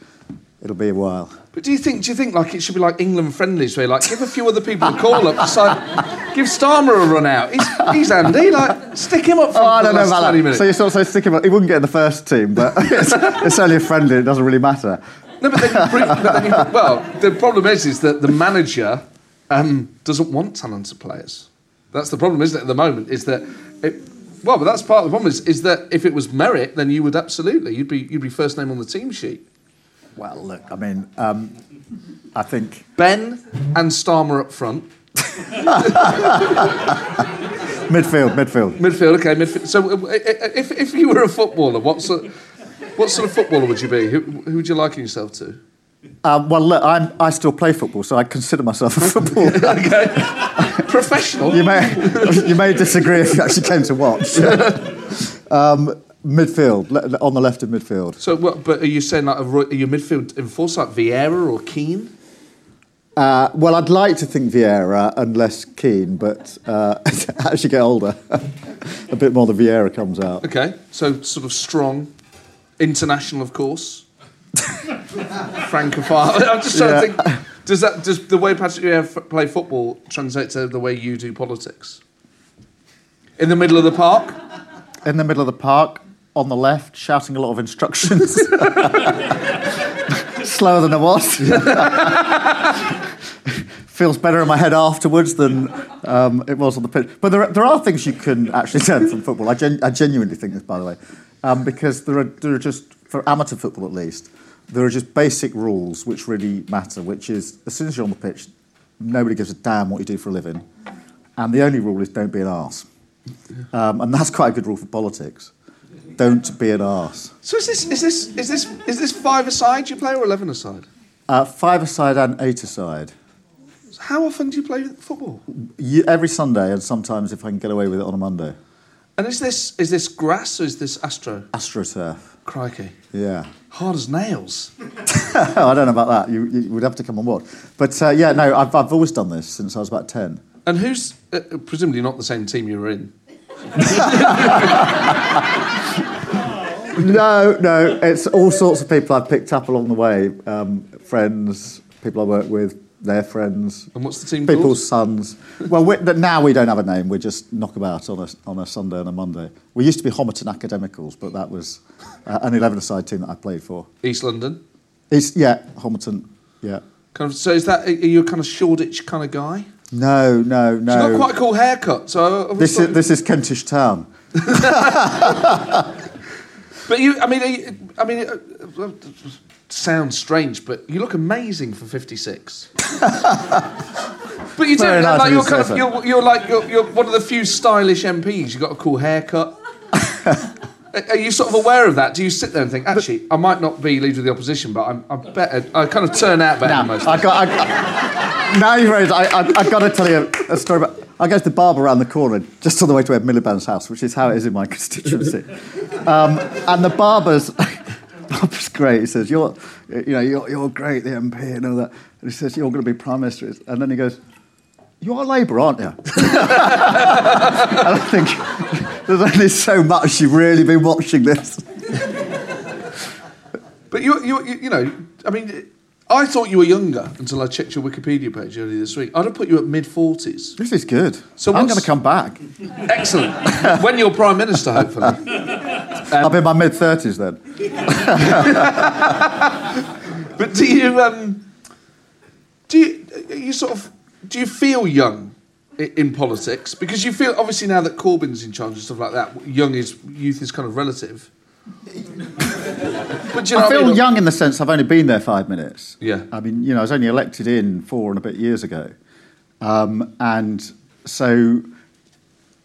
it'll be a while. But do you think? Do you think like it should be like England friendlies, where like give a few other people a call up, just like give Starmer a run out. He's, he's handy. Like stick him up for Oh, I the don't know about twenty that. minutes. So you're sort of so sticking. He wouldn't get in the first team, but it's, it's only a friendly. It doesn't really matter. No, but then, you bring, but then you, well, the problem is, is that the manager um, doesn't want talented players. That's the problem, isn't it? At the moment, is that it, well, but that's part of the problem. Is, is that if it was merit, then you would absolutely you'd be you'd be first name on the team sheet. Well, look, I mean, um, I think Ben and Starmer up front, midfield, midfield. midfield. Okay, midfield. So uh, if if you were a footballer, what sort what sort of footballer would you be? Who, who would you liken yourself to? Um, well, look, I'm, I still play football, so I consider myself a footballer. Okay, professional. you may you may disagree if you actually came to watch. um, midfield, on the left of midfield. So, what, but are you saying like a, are you midfield enforcer like Vieira or Keane? Uh, well, I'd like to think Vieira and less Keane, but uh, as you get older, a bit more the Vieira comes out. Okay, so sort of strong, international, of course. Francophile. I'm just trying to think. Does that does the way Patrick Vieira play football translate to the way you do politics? In the middle of the park. In the middle of the park, on the left, shouting a lot of instructions. Slower than I was. Feels better in my head afterwards than um, it was on the pitch. But there, are- there are things you can actually learn from football. I, gen- I genuinely think this, by the way, um, because there are, there are just, for amateur football at least, there are just basic rules which really matter, which is as soon as you're on the pitch, nobody gives a damn what you do for a living. And the only rule is don't be an arse. Um, and that's quite a good rule for politics. Don't be an arse. So is this is this is this is this five aside you play or eleven aside? Uh, five aside and eight aside. How often do you play football? You, every Sunday, and sometimes if I can get away with it on a Monday. And is this is this grass or is this astro? AstroTurf. Crikey, Yeah. hard as nails. I don't know about that. You, you would have to come on board. But uh, yeah, no, I've, I've always done this since I was about 10. And who's uh, presumably not the same team you were in? No, no, it's all sorts of people I've picked up along the way. Um, friends, people I work with, their friends, And what's the team people's sons. Well, we, now we don't have a name. We're just knockabout on a, on a Sunday and a Monday. We used to be Homerton Academicals, but that was uh, an 11-a-side team that I played for. East London. East, yeah, Homerton, yeah. Kind of. So is that are you a kind of Shoreditch kind of guy? No, no, no You've got quite a cool haircut. So I- I was This is, this is Kentish Town. But you, I mean, I mean, it, uh, uh, sounds strange, but you look amazing for fifty-six. but you do. Very nice like you you're kind of, you're, you're like you're, you're one of the few stylish MPs. You got a cool haircut. Are you sort of aware of that? Do you sit there and think, actually, I might not be leader of the opposition, but I'm, I'm better. I kind of turn out better most. I got, I, now you've raised, I, I, I've got to tell you a, a story about. I go to the barber around the corner, just on the way to Ed Miliband's house, which is how it is in my constituency. Um, and the barber's, barber's great. He says, "You're, you know, you're, you're great, the MP, and all that." And he says, "You're going to be prime minister." And then he goes, "You are Labour, aren't you?" and I think there's only so much you've really been watching this. But you, you, you, you know, I mean, I thought you were younger until I checked your Wikipedia page earlier this week. I'd have put you at mid forties. This is good. So I'm going to come back. Excellent. when you're prime minister, hopefully. I'll be in my mid thirties then. But do you, um, do you, you sort of, do you feel young in politics? Because you feel obviously now that Corbyn's in charge and stuff like that, young is youth is kind of relative. But you know I feel mean? young in the sense I've only been there five minutes. Yeah. I mean, you know, I was only elected in four and a bit years ago. Um, and so,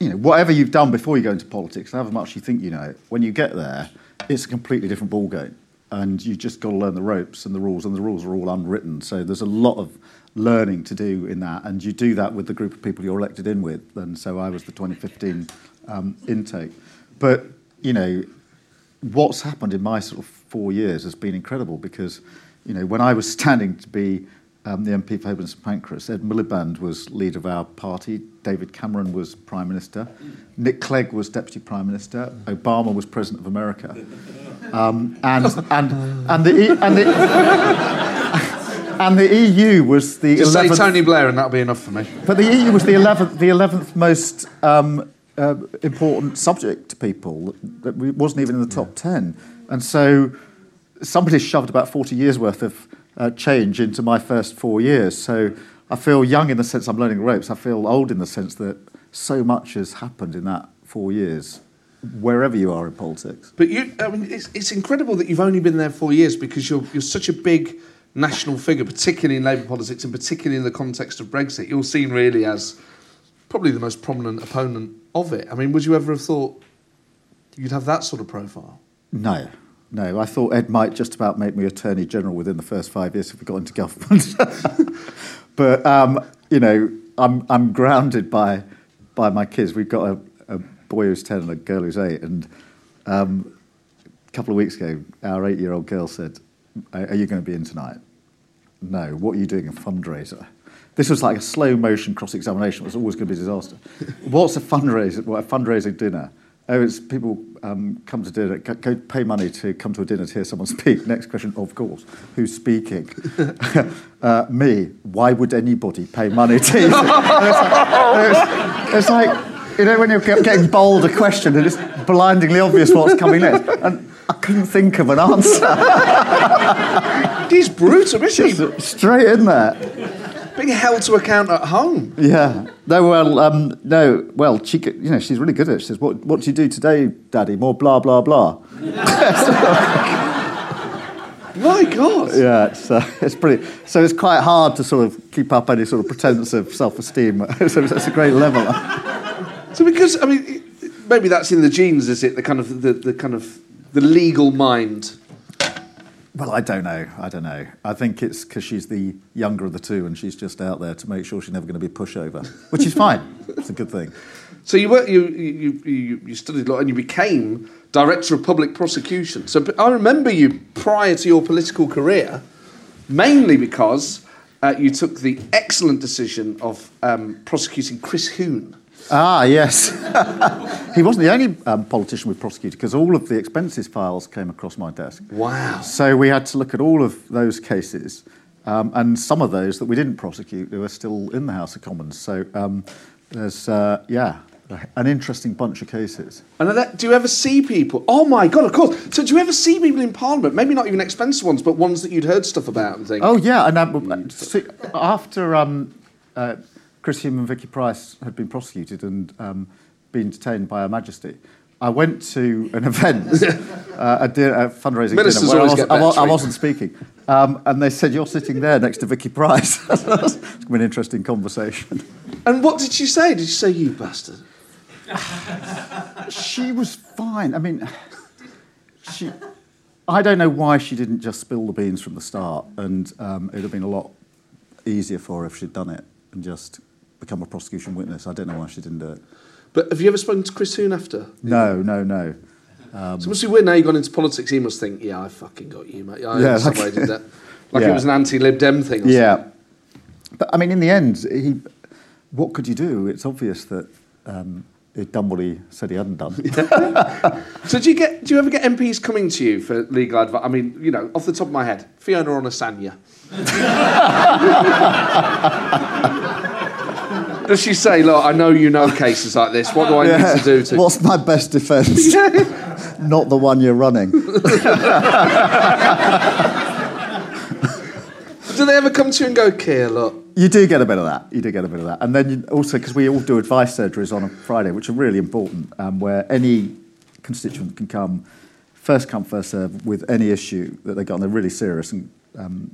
you know, whatever you've done before you go into politics, however much you think you know, when you get there, it's a completely different ballgame. And you just got to learn the ropes and the rules, and the rules are all unwritten. So there's a lot of learning to do in that. And you do that with the group of people you're elected in with. And so I was the 2015 um, intake. But, you know, what's happened in my sort of four years has been incredible because, you know, when I was standing to be um, the MP for Holborn and St Pancras, Ed Miliband was leader of our party, David Cameron was Prime Minister, Nick Clegg was Deputy Prime Minister, Obama was President of America. Um, and, and, and, the, E- and, the, and the EU was the Just say Tony Blair and that'll be enough for me. but the EU was the 11th, the 11th most um, uh, important subject to people. That wasn't even in the top 10. And so somebody shoved about 40 years worth of uh, change into my first four years. So I feel young in the sense I'm learning ropes. I feel old in the sense that so much has happened in that four years, wherever you are in politics. But you, I mean, it's, it's incredible that you've only been there four years because you're you're such a big national figure, particularly in Labour politics and particularly in the context of Brexit. You're seen really as probably the most prominent opponent of it. I mean, would you ever have thought you'd have that sort of profile? No, no. I thought Ed might just about make me Attorney General within the first five years if we got into government. but, um, you know, I'm, I'm grounded by, by my kids. We've got a, a boy who's 10 and a girl who's 8. And um, a couple of weeks ago, our eight year old girl said, Are you going to be in tonight? No. What are you doing? A fundraiser? This was like a slow motion cross examination. It was always going to be a disaster. What's a fundraiser? What, a fundraising dinner? Oh, it's people um, come to dinner, go, pay money to come to a dinner to hear someone speak. Next question, of course, who's speaking? uh, me. Why would anybody pay money to you? it's, like, it's, it's like, you know, when you're getting bowled a question and it's blindingly obvious what's coming next. And I couldn't think of an answer. He's brutal, isn't he? Straight in there. Being held to account at home. Yeah. No, well, um, no, well, she, you know, she's really good at it. She says, what, what do you do today, Daddy? More blah, blah, blah. My God. Yeah, it's, uh, it's pretty. So it's quite hard to sort of keep up any sort of pretense of self-esteem. so it's a great level. So because, I mean, maybe that's in the genes, is it? The kind of, the, the kind of, the legal mind well, I don't know. I don't know. I think it's because she's the younger of the two, and she's just out there to make sure she's never going to be a pushover, which is fine. it's a good thing. So you were you you you, you studied law and you became director of public prosecution. So I remember you prior to your political career, mainly because uh, you took the excellent decision of um, prosecuting Chris Huhne. Ah, yes. he wasn't the only um, politician we prosecuted because all of the expenses files came across my desk. Wow. So we had to look at all of those cases, um, and some of those that we didn't prosecute who are still in the House of Commons. So um, there's, uh, yeah, an interesting bunch of cases. And that, do you ever see people? Oh my God, of course. So do you ever see people in Parliament? Maybe not even expensive ones, but ones that you'd heard stuff about and think. Oh yeah, and um, see, after. Um, uh, Chris Huhne and Vicky Pryce had been prosecuted and um, been detained by Her Majesty. I went to an event, uh, a, dinner, a fundraising Ministers dinner, where I, was, was, I, I, wasn't speaking. Um, and they said, You're sitting there next to Vicky Pryce. it's going to be an interesting conversation. And what did she say? Did she say, You bastard? she was fine. I mean, she, I don't know why she didn't just spill the beans from the start, and um, it would have been a lot easier for her if she'd done it and just become a prosecution witness. I don't know why she didn't do it. But have you ever spoken to Chris Huhne after? No, no, no. Um, so must be weird now you've gone into politics. He must think, yeah, I fucking got you, mate. I yeah, like, did that. Like yeah. it was an anti-Lib Dem thing. yeah, something. but I mean, in the end, he. What could you do? It's obvious that um, he'd done what he said he hadn't done. so do you get? Do you ever get MPs coming to you for legal advice? I mean, you know, off the top of my head, Fiona Onasanya. Does she say, look, I know you know cases like this. What do I yeah. need to do to... What's my best defence? Not the one you're running. do they ever come to you and go, Keir, look... You do get a bit of that. You do get a bit of that. And then you, also, because we all do advice surgeries on a Friday, which are really important, um, where any constituent can come, first come, first serve, with any issue that they've got, and they're really serious and um,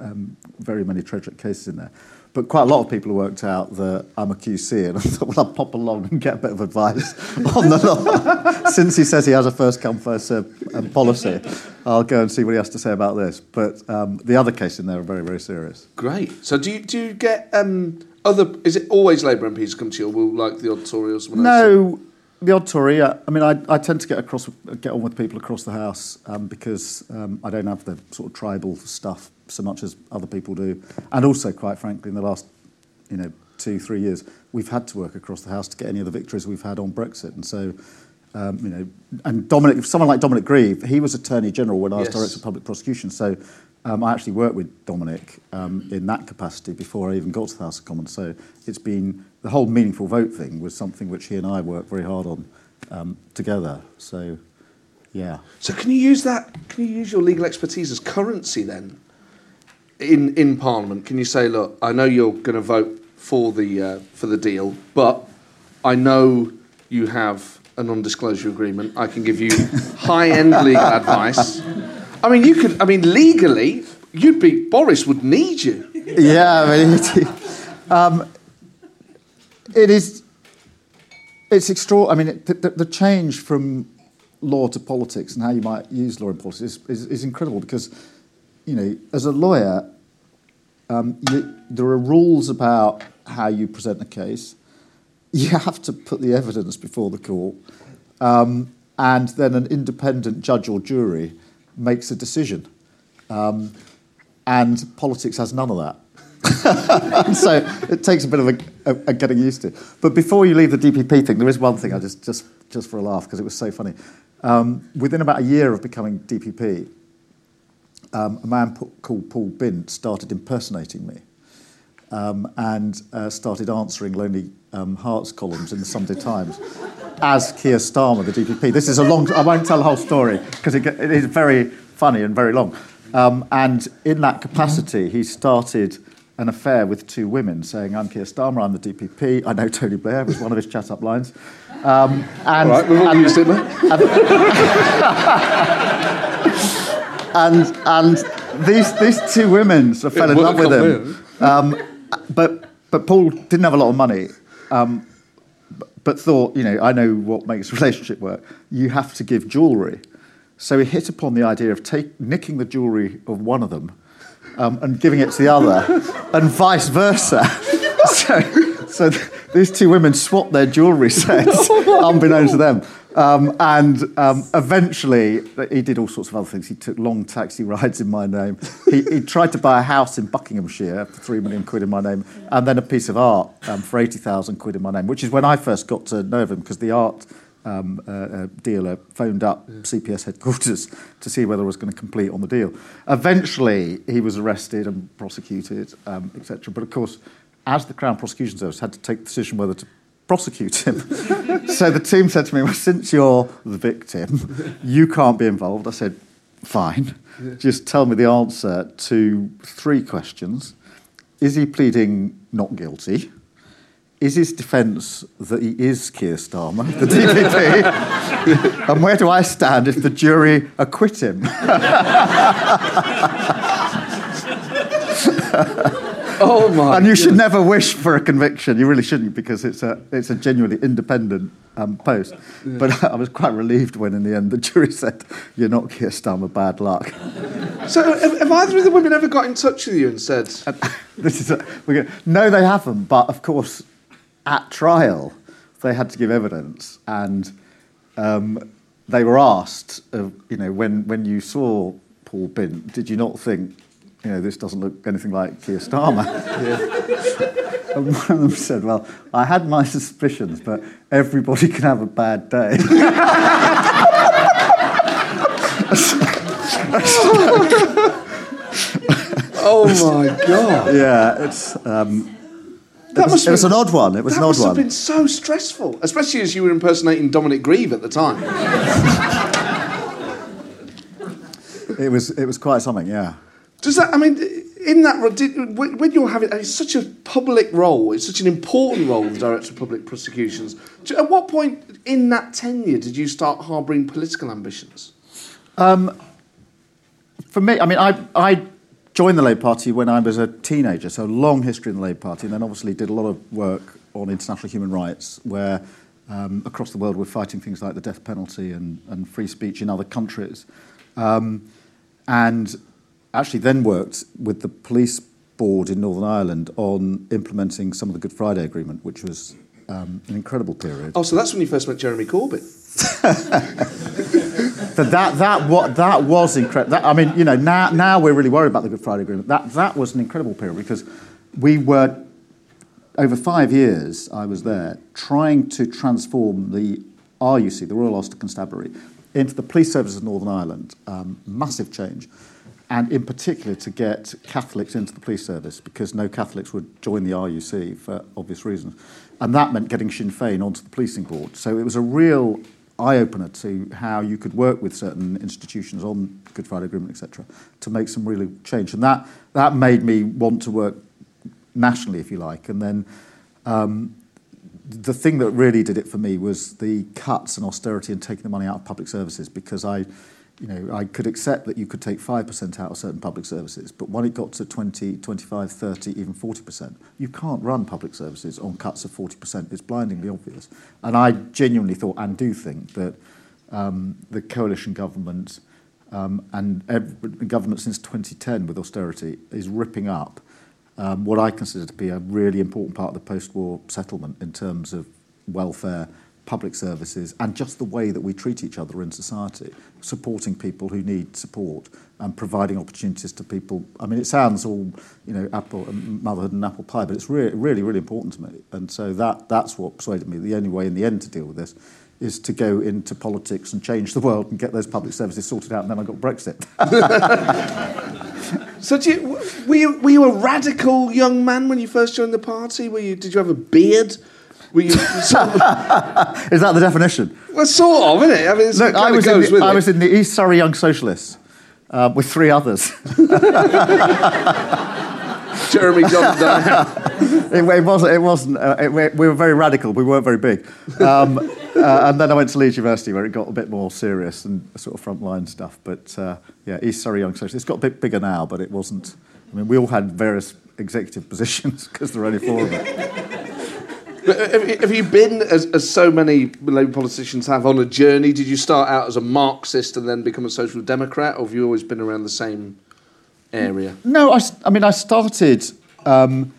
um, very many tragic cases in there. But quite a lot of people worked out that I'm a QC, and I thought, well, I'll pop along and get a bit of advice on the law. Since he says he has a first come, first serve um, policy, I'll go and see what he has to say about this. But um, the other cases in there are very, very serious. Great. So do you, do you get um, other, is it always Labour MPs come to you, or will like the odd Tory or someone no, else? the odd Tory. I mean, I, I tend to get across, get on with people across the house um, because um, I don't have the sort of tribal stuff so much as other people do. And also, quite frankly, in the last, you know, two, three years, we've had to work across the House to get any of the victories we've had on Brexit. And so, um, you know, and Dominic, someone like Dominic Grieve, he was Attorney General when I was yes. Director of Public Prosecution. So um, I actually worked with Dominic um, in that capacity before I even got to the House of Commons. So it's been, the whole meaningful vote thing was something which he and I worked very hard on um, together. So, yeah. So can you use that, can you use your legal expertise as currency then? In in Parliament, can you say, look, I know you're going to vote for the uh, for the deal, but I know you have a non-disclosure agreement. I can give you high-end legal advice. I mean, you could. I mean, legally, you'd be Boris would need you. yeah, I mean, it, um, it is. It's extraordinary. I mean, it, the, the, change from law to politics and how you might use law in politics is, is, is incredible because, you know, as a lawyer, um, you, there are rules about how you present a case. You have to put the evidence before the court, um, and then an independent judge or jury makes a decision. Um, and politics has none of that. so it takes a bit of a, a, a, getting used to. But before you leave the DPP thing, there is one thing I just just just for a laugh because it was so funny. Um, within about a year of becoming DPP, um, a man called Paul Bint started impersonating me um, and uh, started answering Lonely um, Hearts columns in the Sunday Times as Keir Starmer, the DPP. This is a long. I won't tell the whole story because it, it is very funny and very long. Um, and in that capacity, he started an affair with two women, saying, I'm Keir Starmer, I'm the DPP, I know Tony Blair, was one of his chat up lines. Um, and, all right, we've all and, used it, and, and, and these, these two women sort of fell in love with him. Um, but, but Paul didn't have a lot of money, um, but, thought, you know, I know what makes a relationship work. You have to give jewellery. So he hit upon the idea of take, nicking the jewellery of one of them um, and giving it to the other, and vice versa. so, so th- these two women swapped their jewellery sets, unbeknownst to them. Um, and um, eventually, he did all sorts of other things. He took long taxi rides in my name. He, he, tried to buy a house in Buckinghamshire for three million quid in my name, and then a piece of art um, for 80,000 quid in my name, which is when I first got to know of him, because the art um, uh, dealer phoned up. CPS headquarters to see whether I was going to complete on the deal. Eventually, he was arrested and prosecuted, um, etc. But of course, as the Crown Prosecution Service had to take the decision whether to prosecute him. so the team said to me, well, since you're the victim, you can't be involved. I said, fine. Yeah. Just tell me the answer to three questions. Is he pleading not guilty? is his defence that he is Keir Starmer, the DPP? and where do I stand if the jury acquit him? oh my! And you should never wish for a conviction. You really shouldn't because it's a it's a genuinely independent um, post. Yeah. But I was quite relieved when, in the end, the jury said, "You're not Keir Starmer. Bad luck." So, have, have either of the women ever got in touch with you and said, "This is"? A, we're no, they haven't. But of course, at trial, they had to give evidence, and um, they were asked, uh, you know, when, when you saw Paul Bint, did you not think, you know, this doesn't look anything like Keir Starmer? yeah. and one of them said, well, I had my suspicions, but everybody can have a bad day. oh my god! Yeah, it's um, that it was, it was an odd one. It was an odd one. Must have been so stressful, especially as you were impersonating Dominic Grieve at the time. it was it was quite something, yeah. Does that? I mean, in that did, when you're having it's such a public role, it's such an important role, the director of public prosecutions. At what point in that tenure did you start harbouring political ambitions? Um, for me, I mean, I I joined the Labour Party when I was a teenager, so long history in the Labour Party, and then obviously did a lot of work on international human rights, where um, across the world we're fighting things like the death penalty and, and free speech in other countries. Um, and actually then worked with the police board in Northern Ireland on implementing some of the Good Friday Agreement, which was um, an incredible period. Oh, so that's when you first met Jeremy Corbyn. that that that what that was incredible. I mean, you know, now now we're really worried about the Good Friday Agreement. That that was an incredible period because we were over five years. I was there trying to transform the RUC, the Royal Ulster Constabulary, into the police service of Northern Ireland. Um, massive change. And in particular, to get Catholics into the police service because no Catholics would join the RUC for obvious reasons. And that meant getting Sinn Féin onto the policing board. So it was a real eye opener to how you could work with certain institutions on Good Friday Agreement, etc., to make some really change. And that that made me want to work nationally, if you like. And then um, the thing that really did it for me was the cuts and austerity and taking the money out of public services because I you know, I could accept that you could take 5% out of certain public services, but when it got to 20, 25, 30, even 40%, you can't run public services on cuts of 40%. It's blindingly obvious. And I genuinely thought and do think that um, the coalition government um, and every, government since 2010 with austerity is ripping up um, what I consider to be a really important part of the post-war settlement in terms of welfare public services and just the way that we treat each other in society, supporting people who need support and providing opportunities to people. I mean, it sounds all, you know, apple, um, motherhood and apple pie, but it's really, really, really important to me. And so that, that's what persuaded me. The only way in the end to deal with this is to go into politics and change the world and get those public services sorted out, and then I got Brexit. so, you, were, you, were you a radical young man when you first joined the party? Were you, did you have a beard? Were you sort of, Is that the definition? well, sort of, isn't it? I mean, it's Look, I was, in the, I was in the East Surrey Young Socialists uh, with three others. Jeremy John it, it wasn't. It wasn't. Uh, it, we, we were very radical. We weren't very big. Um, uh, and then I went to Leeds University, where it got a bit more serious and sort of frontline stuff. But uh, yeah, East Surrey Young Socialists. It's got a bit bigger now, but it wasn't. I mean, we all had various executive positions because there were only four of us. But have, have you been, as, as so many Labour politicians have, on a journey? Did you start out as a Marxist and then become a Social Democrat, or have you always been around the same area? No, I mean, I started, um,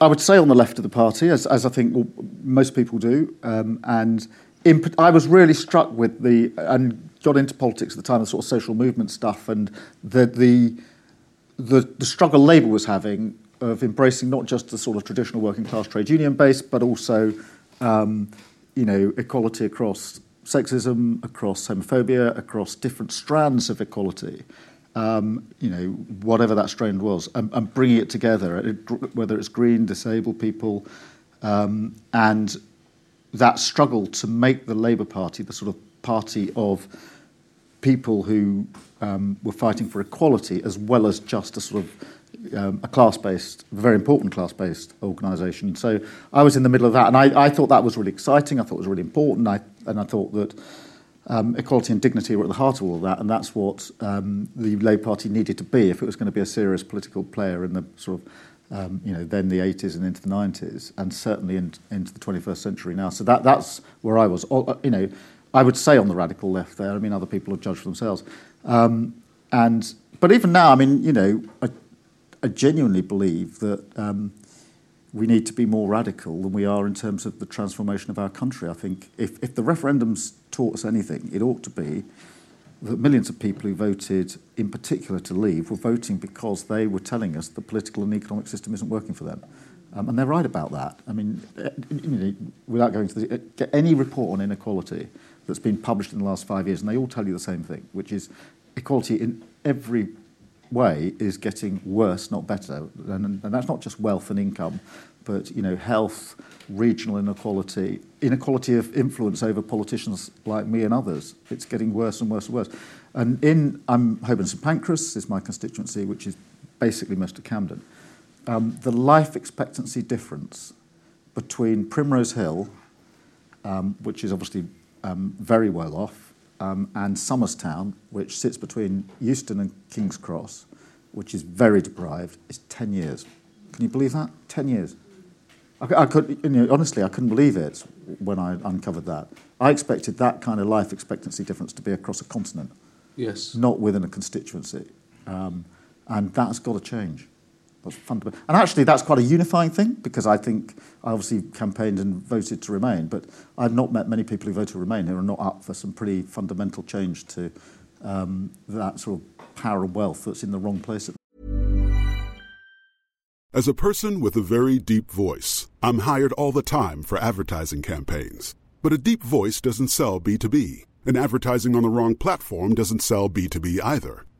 I would say, on the left of the party, as, as I think most people do. Um, and in, I was really struck with the, and got into politics at the time, the sort of social movement stuff and the, the, the, the struggle Labour was having of embracing not just the sort of traditional working class trade union base, but also, um, you know, equality across sexism, across homophobia, across different strands of equality. Um, you know, whatever that strand was, and, and bringing it together, it- whether it's green, disabled people, um, and that struggle to make the Labour Party the sort of party of people who um, were fighting for equality as well as just a sort of um, a class-based, very important class-based organisation. So I was in the middle of that, and I, I thought that was really exciting. I thought it was really important, I, and I thought that um, equality and dignity were at the heart of all of that, and that's what um, the Labour Party needed to be if it was going to be a serious political player in the sort of um, you know, then the 80s and into the 90s, and certainly in, into the 21st century now. So that, that's where I was. All- You know, I would say on the radical left there. I mean, other people will judge for themselves. Um, and but even now, I mean, you know, I, I genuinely believe that um, we need to be more radical than we are in terms of the transformation of our country. I think if, if the referendums taught us anything, it ought to be that millions of people who voted, in particular to leave, were voting because they were telling us the political and economic system isn't working for them. Um, and they're right about that. I mean, eh, you know, without going to the, eh, get any report on inequality that's been published in the last five years, and they all tell you the same thing, which is equality in every way is getting worse, not better. And, and that's not just wealth and income, but you know, health, regional inequality, inequality of influence over politicians like me and others. It's getting worse and worse and worse. And in I'm Holborn St Pancras is my constituency, which is basically most of Camden. Um, the life expectancy difference between Primrose Hill, um, which is obviously um, very well off, um, and Somerstown, which sits between Euston and King's Cross, which is very deprived, is 10 years. Can you believe that? 10 years. I, I could, you know, honestly, I couldn't believe it when I uncovered that. I expected that kind of life expectancy difference to be across a continent, Yes. not within a constituency. Um, and that's got to change. Fundamental. And actually, that's quite a unifying thing because I think I obviously campaigned and voted to remain, but I've not met many people who voted to remain who are not up for some pretty fundamental change to um, that sort of power and wealth that's in the wrong place As a person with a very deep voice, I'm hired all the time for advertising campaigns. But a deep voice doesn't sell B2B, and advertising on the wrong platform doesn't sell B2B either.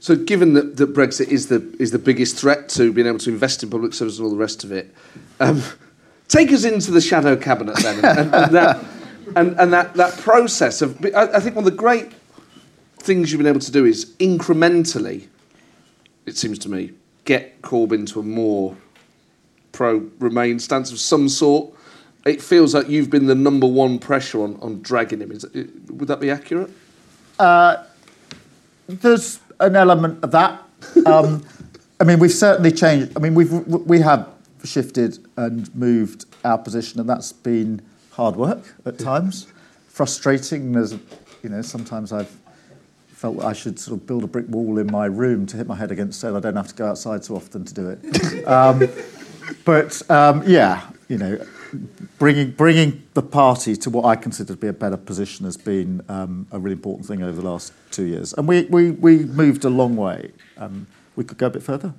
So, given that, that Brexit is the is the biggest threat to being able to invest in public service and all the rest of it, um, take us into the shadow cabinet then, and, and that and, and that, that process of. I, I think one of the great things you've been able to do is incrementally, it seems to me, get Corbyn to a more pro Remain stance of some sort. It feels like you've been the number one pressure on, on dragging him. Is, would that be accurate? There's an element of that. Um, I mean, we've certainly changed. I mean, we've we have shifted and moved our position, and that's been hard work at times, frustrating. There's, you know, sometimes I've felt I should sort of build a brick wall in my room to hit my head against so I don't have to go outside so often to do it. um, but um, yeah, you know, bringing bringing the party to what I consider to be a better position has been um, a really important thing over the last two years, and we we, we moved a long way. Um, we could go a bit further,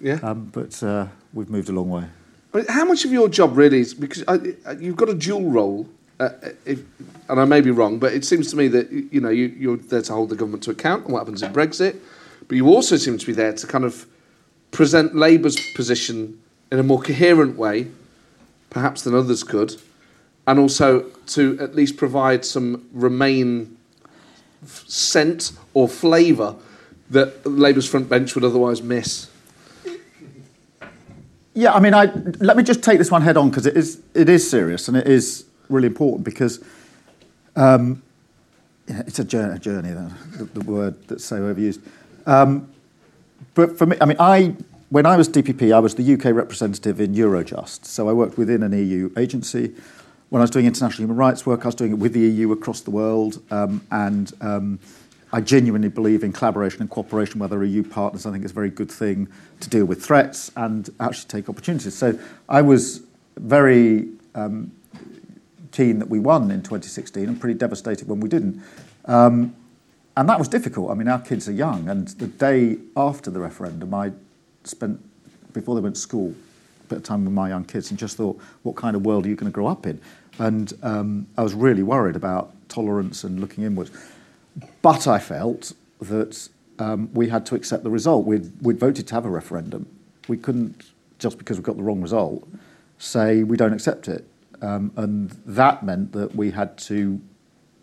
Yeah. um, but uh, we've moved a long way. But how much of your job really is because I, you've got a dual role, uh, if, and I may be wrong, but it seems to me that you know you, you're there to hold the government to account on what happens in Brexit, but you also seem to be there to kind of present Labour's position in a more coherent way, perhaps than others could, and also to at least provide some Remain f- scent or flavour that Labour's front bench would otherwise miss. Yeah, I mean, I let me just take this one head on because it is it is serious and it is really important because um, yeah, it's a journey. A journey the, the word that's so overused. Um, but for me, I mean, I when I was DPP, I was the UK representative in Eurojust, so I worked within an EU agency. When I was doing international human rights work, I was doing it with the EU across the world, um, and um, I genuinely believe in collaboration and cooperation with other EU partners. I think it's a very good thing to deal with threats and actually take opportunities. So I was very um, keen that we won in 2016 and pretty devastated when we didn't. Um, and that was difficult. I mean, our kids are young, and the day after the referendum, I spent, before they went to school, a bit of time with my young kids and just thought, what kind of world are you going to grow up in? And um, I was really worried about tolerance and looking inwards. But I felt that um, we had to accept the result. We'd, we'd voted to have a referendum. We couldn't, just because we got the wrong result, say we don't accept it. Um, and that meant that we had to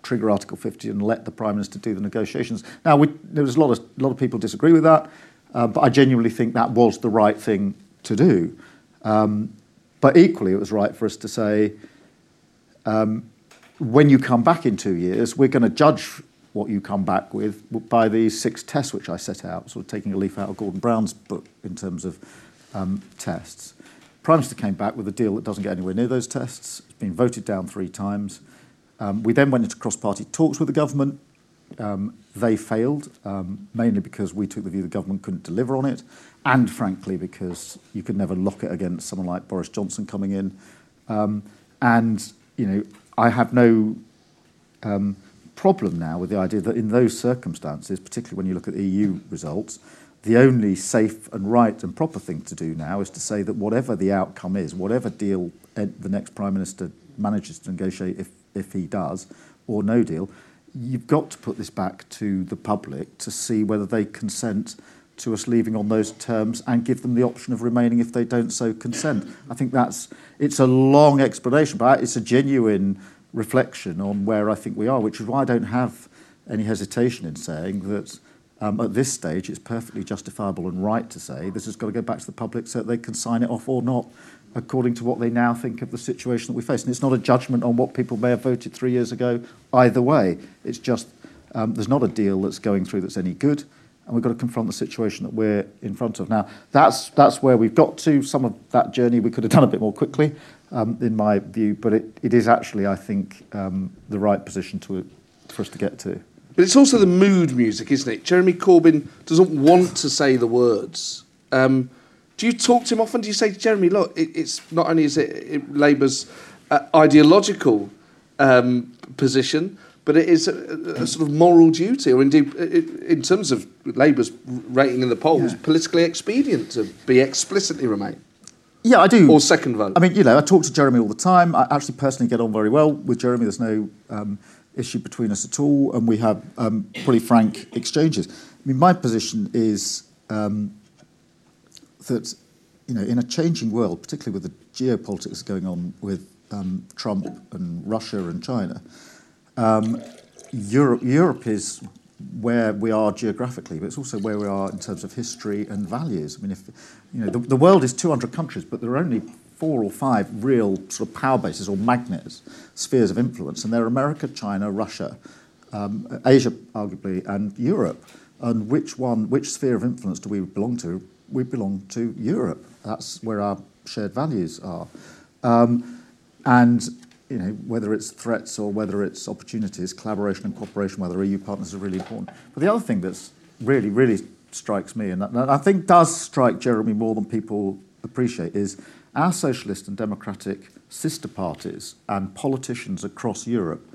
trigger Article 50 and let the Prime Minister do the negotiations. Now, we, there was a lot of, a lot of people disagree with that, but I genuinely think that was the right thing to do. Um, but equally, it was right for us to say, um, when you come back in two years, we're to judge what you come back with by these six tests which I set out, sort of taking a leaf out of Gordon Brown's book in terms of um, tests. Prime Minister came back with a deal that doesn't get anywhere near those tests. It's been voted down three times. We then went into cross-party talks with the government. Um, they failed, um, mainly because we took the view the government couldn't deliver on it, and frankly because you could never lock it against someone like Boris Johnson coming in. Um, and you know, I have no problem now with the idea that in those circumstances, particularly when you look at EU results, the only safe and right and proper thing to do now is to say that whatever the outcome is, whatever deal the next Prime Minister manages to negotiate, if, if he does, or no deal, you've got to put this back to the public to see whether they consent to us leaving on those terms and give them the option of remaining if they don't so consent. I think that's it's a long explanation, but it's a genuine reflection on where I think we are, which is why I don't have any hesitation in saying that um, at this stage it's perfectly justifiable and right to say this has got to go back to the public so that they can sign it off or not according to what they now think of the situation that we face. And it's not a judgment on what people may have voted three years ago either way. It's just um, there's not a deal that's going through that's any good. and we've got to confront the situation that we're in front of. Now, that's, that's where we've got to. Some of that journey we could have done a bit more quickly, um, in my view, but it, it is actually, I think, um, the right position to, for us to get to. But it's also the mood music, isn't it? Jeremy Corbyn doesn't want to say the words. Um, do you talk to him often? Do you say to Jeremy, look, it, it's not only is it, it Labour's uh, ideological um, position, but it is a, a, sort of moral duty, or indeed, in terms of Labour's rating in the polls, yeah. politically expedient to be explicitly Remain. Yeah, I do. Or second vote. I mean, you know, I talk to Jeremy all the time. I actually personally get on very well with Jeremy. There's no um, issue between us at all, and we have um, pretty frank exchanges. I mean, my position is um, that, you know, in a changing world, particularly with the geopolitics going on with um, Trump and Russia and China, um, Europe, Europe is where we are geographically, but it's also where we are in terms of history and values. I mean, if you know, the, the world is 200 countries, but there are only four or five real sort of power bases or magnets, spheres of influence, and they're America, China, Russia, um, Asia, arguably, and Europe. And which one, which sphere of influence do we belong to? We belong to Europe. That's where our shared values are. Um, and you know, whether it's threats or whether it's opportunities, collaboration and cooperation with our EU partners are really important. But the other thing that's really, really strikes me, and I think does strike Jeremy more than people appreciate, is our socialist and democratic sister parties and politicians across Europe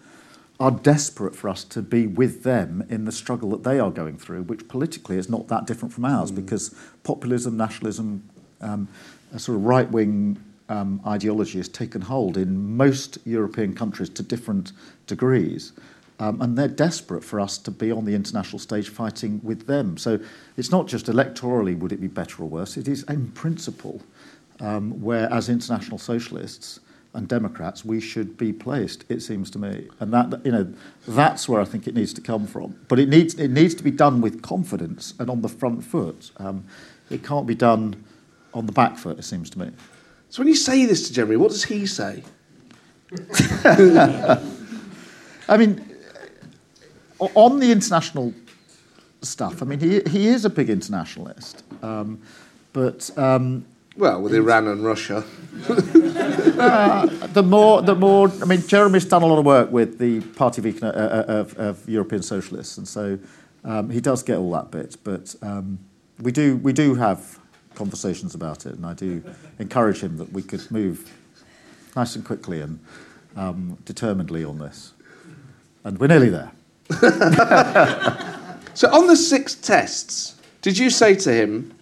are desperate for us to be with them in the struggle that they are going through, which politically is not that different from ours mm. because populism, nationalism, um, a sort of right wing um, ideology has taken hold in most European countries to different degrees. Um, and they're desperate for us to be on the international stage fighting with them. So it's not just electorally would it be better or worse, it is in principle um, where, as international socialists and Democrats, we should be placed, it seems to me. And that, you know, that's where I think it needs to come from. But it needs, it needs to be done with confidence and on the front foot. Um, it can't be done on the back foot, it seems to me. So when you say this to Jeremy, what does he say? I mean, on the international stuff, I mean, he, he is a big internationalist. Um, but. Um, well, with Iran and Russia. uh, the more, the more. I mean, Jeremy's done a lot of work with the Party of, uh, uh, of, of European Socialists, and so um, he does get all that bit. But um, we do, we do have conversations about it, and I do encourage him that we could move nice and quickly and um, determinedly on this. And we're nearly there. so, on the six tests, did you say to him,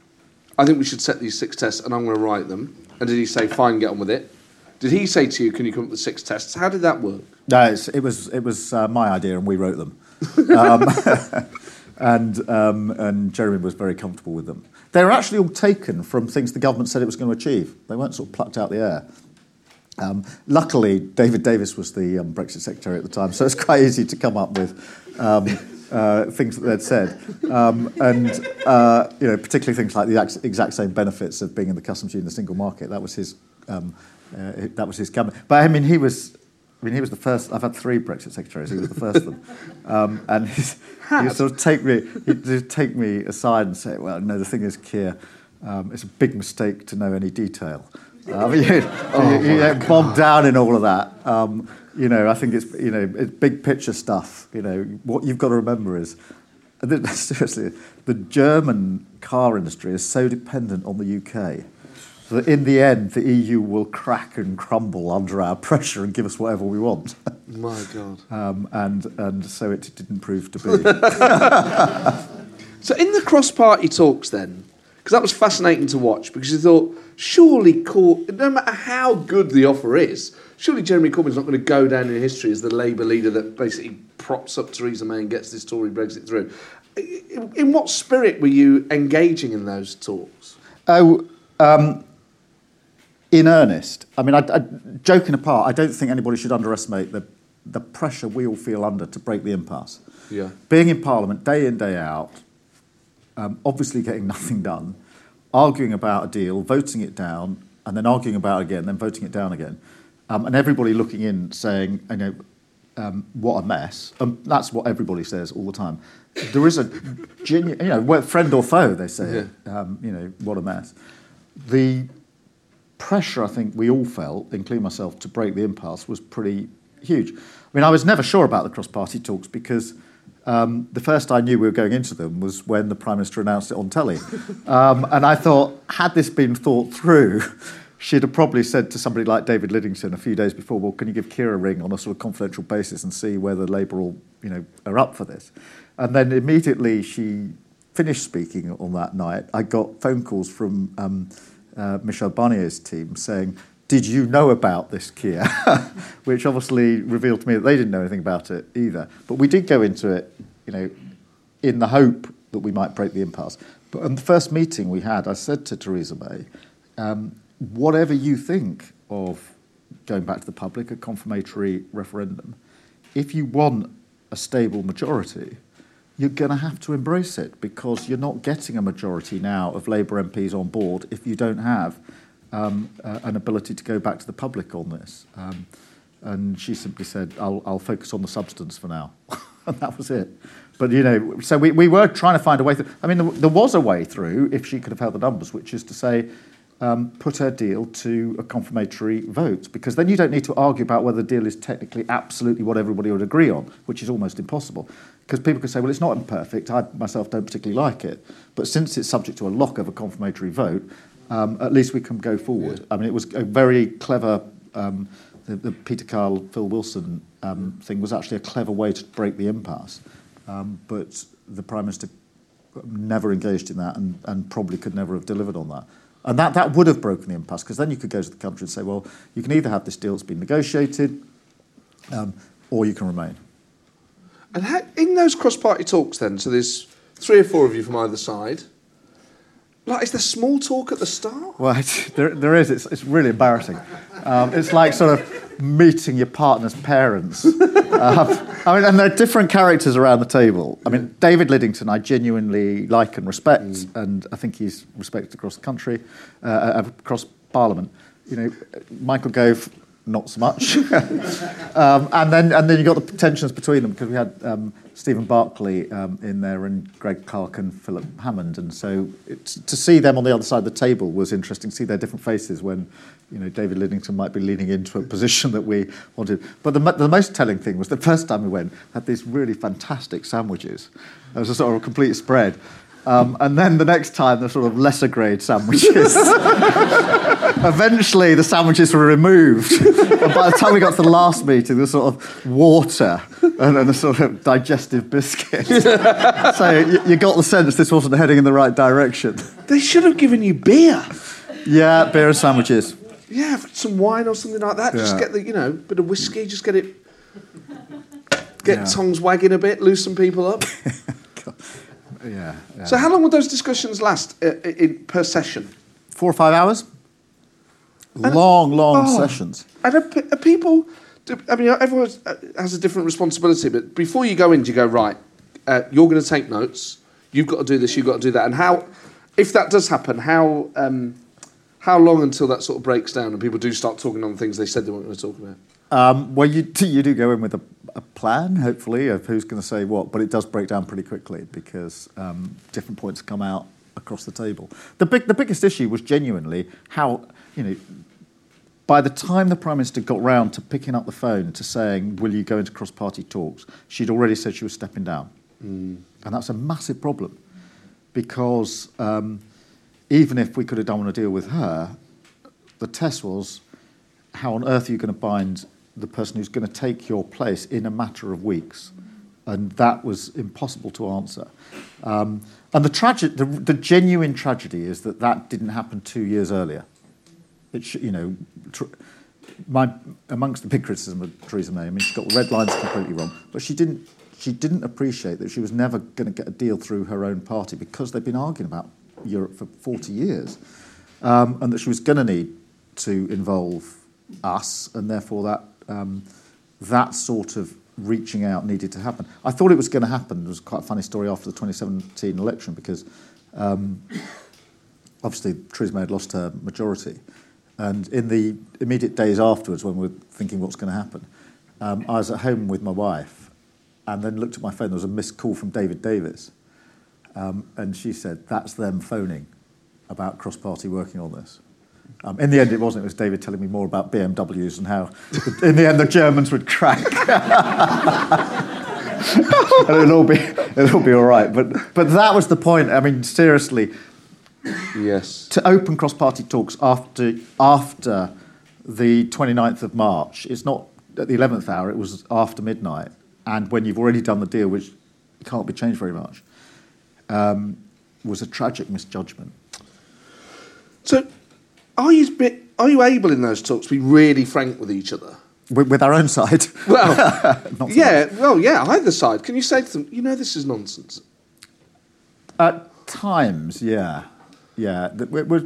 I think we should set these six tests and I'm going to write them? And did he say, fine, get on with it? Did he say to you, can you come up with six tests? How did that work? No, it was, it was uh, my idea and we wrote them. um, and, um, and Jeremy was very comfortable with them. They were actually all taken from things the government said it was going to achieve. They weren't sort of plucked out of the air. Um, luckily, David Davis was the um, Brexit secretary at the time, so it's quite easy to come up with um, uh, things that they'd said, um, and uh, you know, particularly things like the exact same benefits of being in the customs union, the single market. That was his. Um, uh, that was his comment. But I mean, he was I mean, he was the first. I've had three Brexit secretaries. He was the first of them, um, and he would sort of take me, he'd take me aside and say, "Well, no, the thing is, Keir, um, it's a big mistake to know any detail." Uh, you, oh you, you get bogged down in all of that. Um, you know, I think it's you know, it's big picture stuff. You know, what you've got to remember is, seriously, the German car industry is so dependent on the UK that in the end the EU will crack and crumble under our pressure and give us whatever we want. My God. Um, and, and so it didn't prove to be. so in the cross-party talks then, because that was fascinating to watch because you thought, surely, Cor- no matter how good the offer is, surely Jeremy Corbyn's not going to go down in history as the Labour leader that basically props up Theresa May and gets this Tory Brexit through. In, in what spirit were you engaging in those talks? Oh, um, in earnest, I mean, I, I, joking apart, I don't think anybody should underestimate the, the pressure we all feel under to break the impasse. Yeah. Being in Parliament day in, day out, um, obviously getting nothing done, arguing about a deal, voting it down, and then arguing about it again, then voting it down again. Um, and everybody looking in saying, you know, um, what a mess. Um, that's what everybody says all the time. There is a genuine, you know, friend or foe, they say, yeah. um, you know, what a mess. The pressure I think we all felt, including myself, to break the impasse was pretty huge. I mean, I was never sure about the cross-party talks because um, the first I knew we were going into them was when the Prime Minister announced it on telly. Um, and I thought, had this been thought through, she'd have probably said to somebody like David Lidington a few days before, well, can you give Keir a ring on a sort of confidential basis and see whether Labour all, you know, are up for this? And then immediately she finished speaking on that night, I got phone calls from um, uh, Michel Barnier's team saying, did you know about this Keir? Which obviously revealed to me that they didn't know anything about it either. But we did go into it, you know, in the hope that we might break the impasse. But in the first meeting we had, I said to Theresa May, um, whatever you think of going back to the public, a confirmatory referendum, if you want a stable majority, you're going to have to embrace it because you're not getting a majority now of Labour MPs on board if you don't have um, uh, an ability to go back to the public on this. Um, and she simply said, I'll, I'll focus on the substance for now. and that was it. But, you know, so we, we were trying to find a way through. I mean, there, there was a way through if she could have held the numbers, which is to say, um, put her deal to a confirmatory vote because then you don't need to argue about whether the deal is technically absolutely what everybody would agree on, which is almost impossible. Because people could say, well, it's not imperfect. I myself don't particularly like it. But since it's subject to a lock of a confirmatory vote, um, at least we can go forward. Yeah. I mean, it was a very clever. Um, the, the, Peter Kyle, Phil Wilson um, thing was actually a clever way to break the impasse. Um, but the Prime Minister never engaged in that and, and probably could never have delivered on that. And that, that would have broken the impasse because then you could go to the country and say, well, you can either have this deal that's been negotiated um, or you can remain. And how, in those cross party talks, then, so there's three or four of you from either side. Like, is there small talk at the start? Well, there, there is. It's, it's really embarrassing. Um, it's like sort of meeting your partner's parents. Uh, I mean, and there are different characters around the table. I mean, David Lidington, I genuinely like and respect, mm. and I think he's respected across the country, uh, uh across Parliament. You know, Michael Gove, not so much. um, and then and then you got the tensions between them because we had um, Stephen Barclay um, in there and Greg Clark and Philip Hammond, and so it, to see them on the other side of the table was interesting. See their different faces when you know David Lidington might be leaning into a position that we wanted. But the, the most telling thing was the first time we went had these really fantastic sandwiches. It was a sort of complete spread. Um, and then the next time, the sort of lesser grade sandwiches. Eventually, the sandwiches were removed. and by the time we got to the last meeting, there was sort of water and, and a sort of digestive biscuit. so you, you got the sense this wasn't heading in the right direction. They should have given you beer. Yeah, beer and sandwiches. Yeah, some wine or something like that. Yeah. Just get the, you know, bit of whiskey, just get it, get yeah. tongues wagging a bit, loosen people up. Yeah, yeah. So how long would those discussions last uh, in, per session? Four or five hours. And long, long oh, sessions. And are, are people? I mean, everyone uh, has a different responsibility, but before you go in, do you go right? Uh, you're going to take notes. You've got to do this. You've got to do that. And how, if that does happen, how um, how long until that sort of breaks down and people do start talking on things they said they weren't going to talk about? Um, well, you you do go in with a a plan, hopefully, of who's going to say what, but it does break down pretty quickly because um, different points come out across the table. The, big, the biggest issue was genuinely how, you know, by the time the Prime Minister got round to picking up the phone to saying, Will you go into cross party talks? she'd already said she was stepping down. Mm. And that's a massive problem because um, even if we could have done a deal with her, the test was how on earth are you going to bind the person who's going to take your place in a matter of weeks. And that was impossible to answer. Um, and the, trage- the, the, genuine tragedy is that that didn't happen two years earlier. It sh- you know, tr- my, amongst the big criticism of Theresa May, I mean, she got the red lines completely wrong, but she didn't, she didn't appreciate that she was never going to get a deal through her own party because they've been arguing about Europe for 40 years, um, and that she was going to need to involve us, and therefore that um, that sort of reaching out needed to happen. I thought it was going to happen. It was quite a funny story after the 2017 election because um, obviously Theresa had lost her majority. And in the immediate days afterwards, when we were thinking what's going to happen, um, I was at home with my wife and then looked at my phone. There was a missed call from David Davis. Um, and she said, That's them phoning about cross party working on this. Um, in the end, it wasn't. It was David telling me more about BMWs and how, in the end, the Germans would crack. and it'll all be it'll be all right. But but that was the point. I mean, seriously, Yes. to open cross-party talks after after the 29th of March. It's not at the 11th hour. It was after midnight, and when you've already done the deal, which can't be changed very much, um, was a tragic misjudgment. So, are you bit, are you able in those talks to be really frank with each other? With, with our own side. Well, yeah, well, yeah, either side. Can you say to them, you know, this is nonsense? At times, yeah, yeah. It was,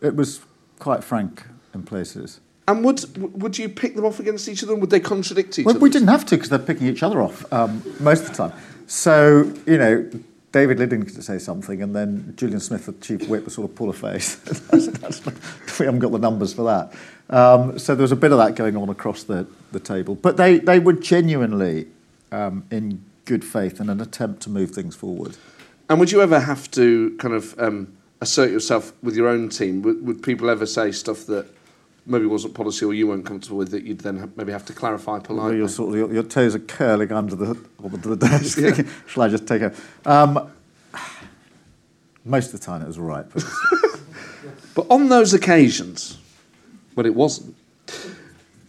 it was quite frank in places. And would would you pick them off against each other? And would they contradict each Well, other? we didn't have to because they're picking each other off um, most of the time. So, you know, David Lidding could say something, and then Julian Smith, the chief whip, would sort of pull a face. that's, that's, we haven't got the numbers for that. Um, so there was a bit of that going on across the, the table. But they, they were genuinely um, in good faith in an attempt to move things forward. And would you ever have to kind of um, assert yourself with your own team? Would, would people ever say stuff that maybe wasn't policy or you weren't comfortable with it, you'd then have, maybe have to clarify politely? Your, sort of, your, your toes are curling under the, under the desk. Yeah. thinking, Shall I just take a... Um, most of the time it was all right. But But on those occasions when it wasn't,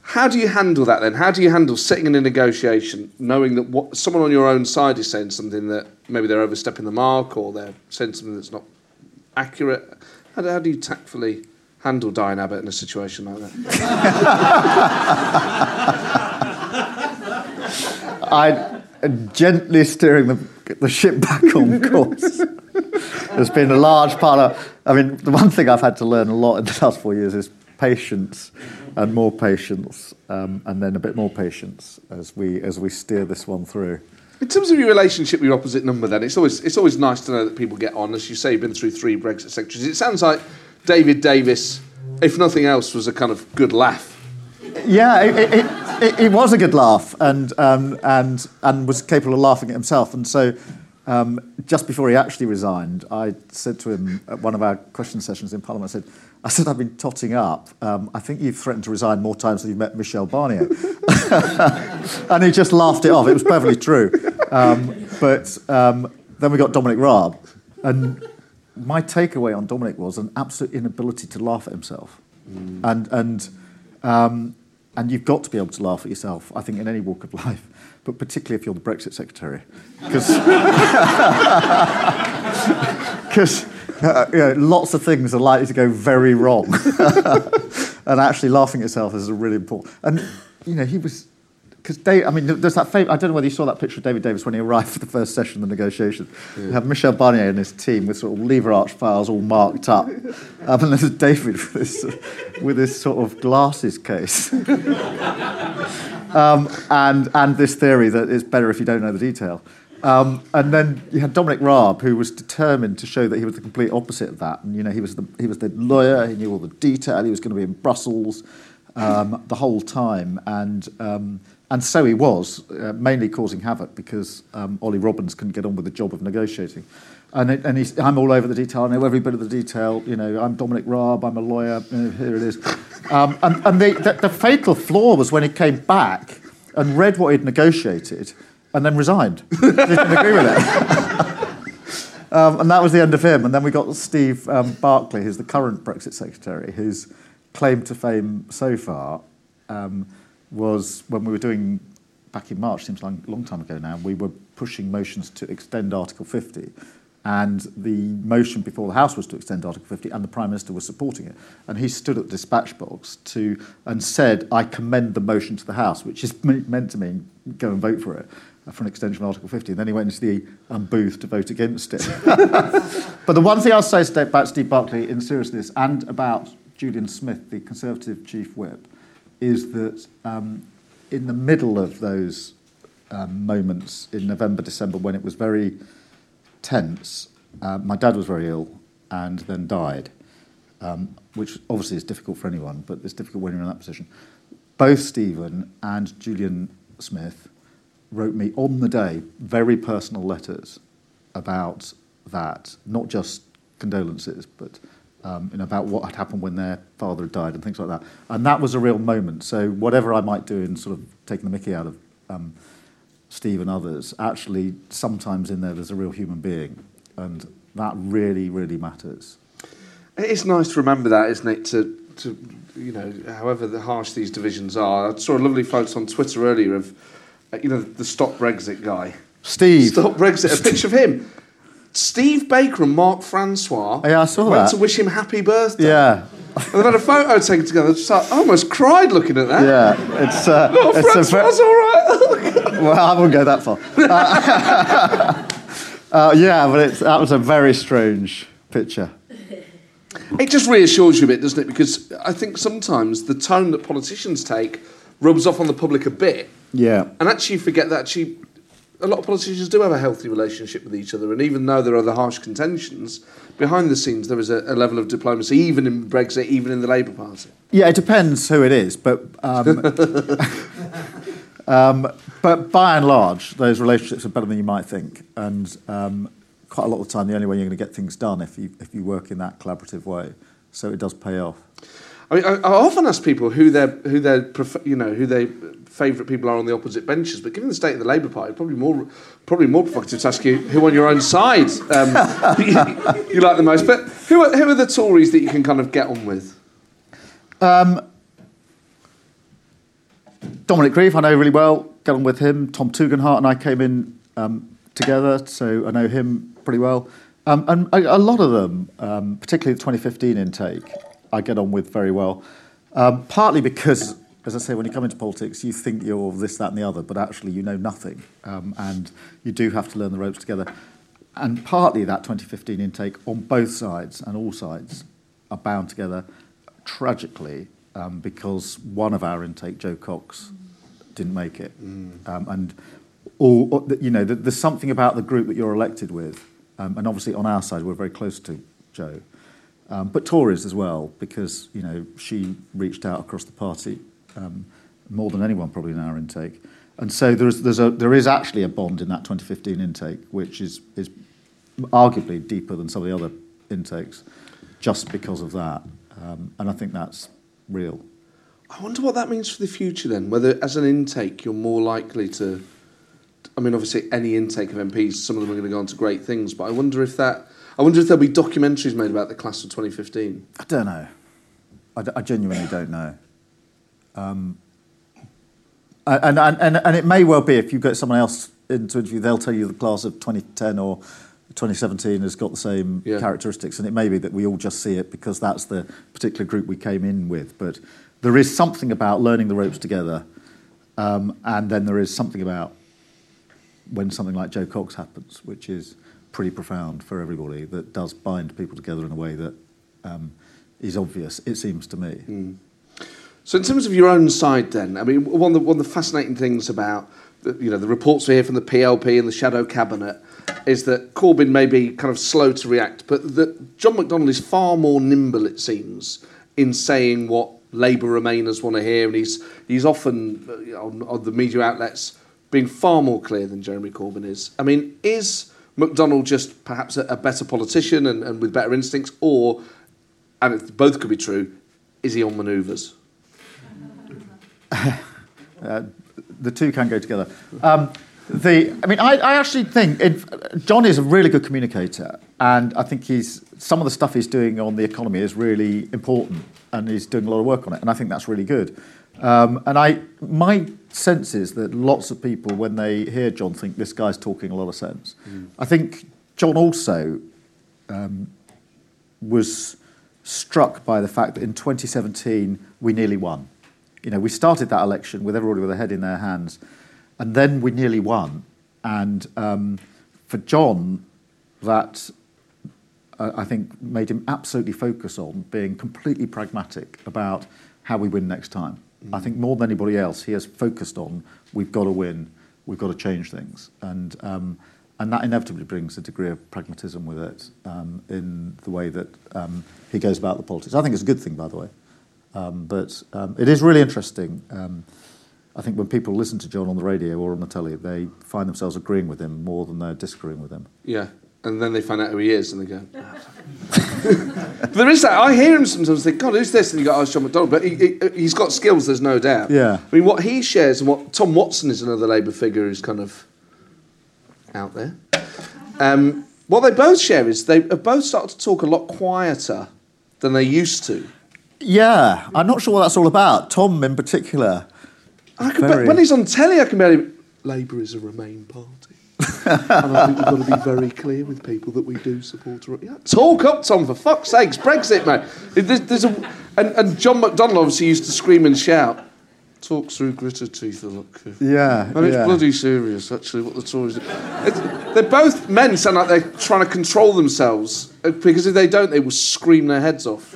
how do you handle that then? How do you handle sitting in a negotiation knowing that what someone on your own side is saying something that maybe they're overstepping the mark or they're saying something that's not accurate? How how do you tactfully handle Diane Abbott in a situation like that? I gently steering the, the ship back on course. There's been a large part of. I mean, the one thing I've had to learn a lot in the last four years is patience, and more patience, um, and then a bit more patience as we as we steer this one through. In terms of your relationship with your opposite number, then it's always it's always nice to know that people get on. As you say, you've been through three Brexit secretaries. It sounds like David Davis, if nothing else, was a kind of good laugh. Yeah, it, it, it, it was a good laugh, and um, and and was capable of laughing at himself. And so, um, just before he actually resigned, I said to him at one of our question sessions in Parliament, I said, I said I've been totting up. Um, I think you've threatened to resign more times than you've met Michel Barnier. and he just laughed it off. It was perfectly true. Um, but um, then we got Dominic Raab, and my takeaway on Dominic was an absolute inability to laugh at himself, and and um, and you've got to be able to laugh at yourself. I think in any walk of life, but particularly if you're the Brexit secretary, because because uh, you know, lots of things are likely to go very wrong, and actually laughing at yourself is really important. And you know, he was because Dave. I mean, there's that famous. I don't know whether you saw that picture of David Davis when he arrived for the first session of the negotiation. You have Michel Barnier and his team with sort of lever arch files all marked up, um, and there's David with this with this sort of glasses case. um, and and this theory that it's better if you don't know the detail. Um, and then you had Dominic Raab, who was determined to show that he was the complete opposite of that. And you know, he was the he was the lawyer. He knew all the detail. He was going to be in Brussels um, the whole time, and um, and so he was, uh, mainly causing havoc because um, Ollie Robbins couldn't get on with the job of negotiating. And, it, and I'm all over the detail. I know every bit of the detail. You know, I'm Dominic Raab. I'm a lawyer. You know, here it is. Um, and and the, the, the fatal flaw was when he came back and read what he'd negotiated and then resigned. didn't agree with it. Um, and that was the end of him. And then we got Steve um, Barclay, who's the current Brexit secretary, whose claim to fame so far um, was when we were doing, back in March, seems like a long time ago now, we were pushing motions to extend Article 50. And the motion before the House was to extend Article 50, and the Prime Minister was supporting it. And he stood at the dispatch box to, and said, I commend the motion to the House, which is meant to mean go and vote for it uh, for an extension of Article 50. And then he went into the um, booth to vote against it. but the one thing I'll say about Steve Barclay in seriousness and about Julian Smith, the Conservative chief whip, is that um, in the middle of those um, moments in November, December, when it was very tense, uh, my dad was very ill and then died, um, which obviously is difficult for anyone, but it's difficult when you're in that position. Both Stephen and Julian Smith wrote me on the day very personal letters about that, not just condolences, but um, you know, about what had happened when their father had died and things like that. And that was a real moment. So whatever I might do in sort of taking the mickey out of um, Steve and others, actually sometimes in there there's a real human being. And that really, really matters. It is nice to remember that, isn't it? To, to you know, however the harsh these divisions are. I saw a lovely photo on Twitter earlier of, uh, you know, the Stop Brexit guy. Steve. Stop Brexit. A picture of him. Steve Baker and Mark Francois Yeah, I saw went that. to wish him happy birthday. Yeah, And they've had a photo taken together. Just like, I almost cried looking at that. yeah. It's, uh, Oh, it's a Francois, all right. well, I won't go that far. Uh, uh, yeah, but it's, that was a very strange picture. It just reassures you a bit, doesn't it? Because I think sometimes the tone that politicians take rubs off on the public a bit. Yeah. And actually, you forget that actually, a lot of politicians do have a healthy relationship with each other. And even though there are the harsh contentions, behind the scenes, there is a, a level of diplomacy, even in Brexit, even in the Labour Party. Yeah, it depends who it is, but um, um, but by and large, those relationships are better than you might think, and um, quite a lot of the time, the only way you're going to get things done if you if you work in that collaborative way. So it does pay off. I mean, I, I often ask people who their who their you know who their favourite people are on the opposite benches. But given the state of the Labour Party, probably more probably more provocative to ask you who on your own side um, you, you like the most. But who are, who are the Tories that you can kind of get on with? Dominic Grieve, I know really well, get on with him. Tom Tugendhat and I came in um, together, so I know him pretty well. Um, and a, a lot of them, um, particularly the 2015 intake, I get on with very well. Um, partly because, as I say, when you come into politics, you think you're this, that, and the other, but actually you know nothing. Um, and you do have to learn the ropes together. And partly that 2015 intake on both sides and all sides are bound together tragically um, because one of our intake, Jo Cox, didn't make it. Um, and all, you know, there's something about the group that you're elected with. Um, and obviously on our side, we're very close to Jo. Um, but Tories as well, because, you know, she reached out across the party um, more than anyone probably in our intake. And so there's, there's a, there is actually a bond in that 2015 intake, which is, is arguably deeper than some of the other intakes, just because of that. Um, and I think that's real. I wonder what that means for the future then. Whether as an intake you're more likely to. I mean, obviously, any intake of MPs, some of them are going to go on to great things. But I wonder if that. I wonder if there'll be documentaries made about the class of 2015. I don't know. I, d- I genuinely don't know. Um, and, and, and, and it may well be if you get someone else into interview, they'll tell you the class of 2010 or 2017 has got the same Yeah. characteristics. And it may be that we all just see it because that's the particular group we came in with. But there is something about learning the ropes together. Um, and then there is something about when something like Jo Cox happens, which is pretty profound for everybody, that does bind people together in a way that um, is obvious, it seems to me. So, in terms of your own side, then, I mean, one of the, one of the fascinating things about the, you know the reports we hear from the PLP and the shadow cabinet is that Corbyn may be kind of slow to react, but that John McDonnell is far more nimble, it seems, in saying what Labour Remainers want to hear, and he's he's often uh, on, on the media outlets being far more clear than Jeremy Corbyn is. I mean, is McDonnell just perhaps a, a better politician and, and with better instincts, or and it, both could be true, is he on manoeuvres? the two can go together. Um, the, I mean, I, I actually think John is a really good communicator, and I think he's some of the stuff he's doing on the economy is really important, and he's doing a lot of work on it, and I think that's really good. Um, and I, my sense is that lots of people, when they hear John, think this guy's talking a lot of sense. I think John also um, was struck by the fact that in 2017 we nearly won. You know, we started that election with everybody with their head in their hands, and then we nearly won. And um, for John, that uh, I think made him absolutely focus on being completely pragmatic about how we win next time. I think more than anybody else, he has focused on we've got to win, we've got to change things, and um, and that inevitably brings a degree of pragmatism with it um, in the way that um, he goes about the politics. I think it's a good thing, by the way. Um, but um, it is really interesting. Um, I think when people listen to John on the radio or on the telly, they find themselves agreeing with him more than they're disagreeing with him. Yeah. And then they find out who he is and they go, "Ah, but there is that. I hear him sometimes think, God, who's this? And you go, oh, it's John McDonnell. But he, he, he's got skills, there's no doubt. Yeah. I mean, what he shares and what Tom Watson is another Labour figure who's kind of out there. Um, what they both share is they have both started to talk a lot quieter than they used to. Yeah, I'm not sure what that's all about. Tom, in particular. I can Very. ba- when he's on telly, I can barely. Labour is a Remain party. And I think we've got to be very clear with people that we do support. Yeah, talk up, Tom, for fuck's sakes, Brexit, mate. There's, there's a, and, and John McDonnell obviously used to scream and shout. Talk through gritted teeth, a look. Yeah, And it's yeah. bloody serious, actually, what the Tories they're both men sound like they're trying to control themselves uh, because if they don't, they will scream their heads off.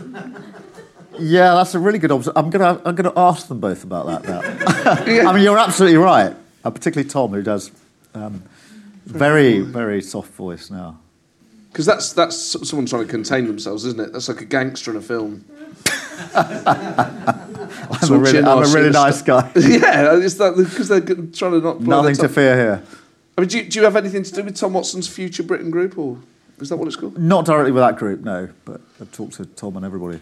Yeah, that's a really good observation. I'm gonna I'm gonna ask them both about that now. Yeah. I mean, you're absolutely right. Uh, particularly Tom, who does um, very very soft voice now. Because that's, that's someone trying to contain themselves, isn't it? That's like a gangster in a film. I'm a really, I'm a really nice guy. yeah, it's that because they're trying to not. Nothing to fear here. I mean, do you, do you have anything to do with Tom Watson's Future Britain group, or is that what it's called? Not directly with that group, no. But I've talked to Tom and everybody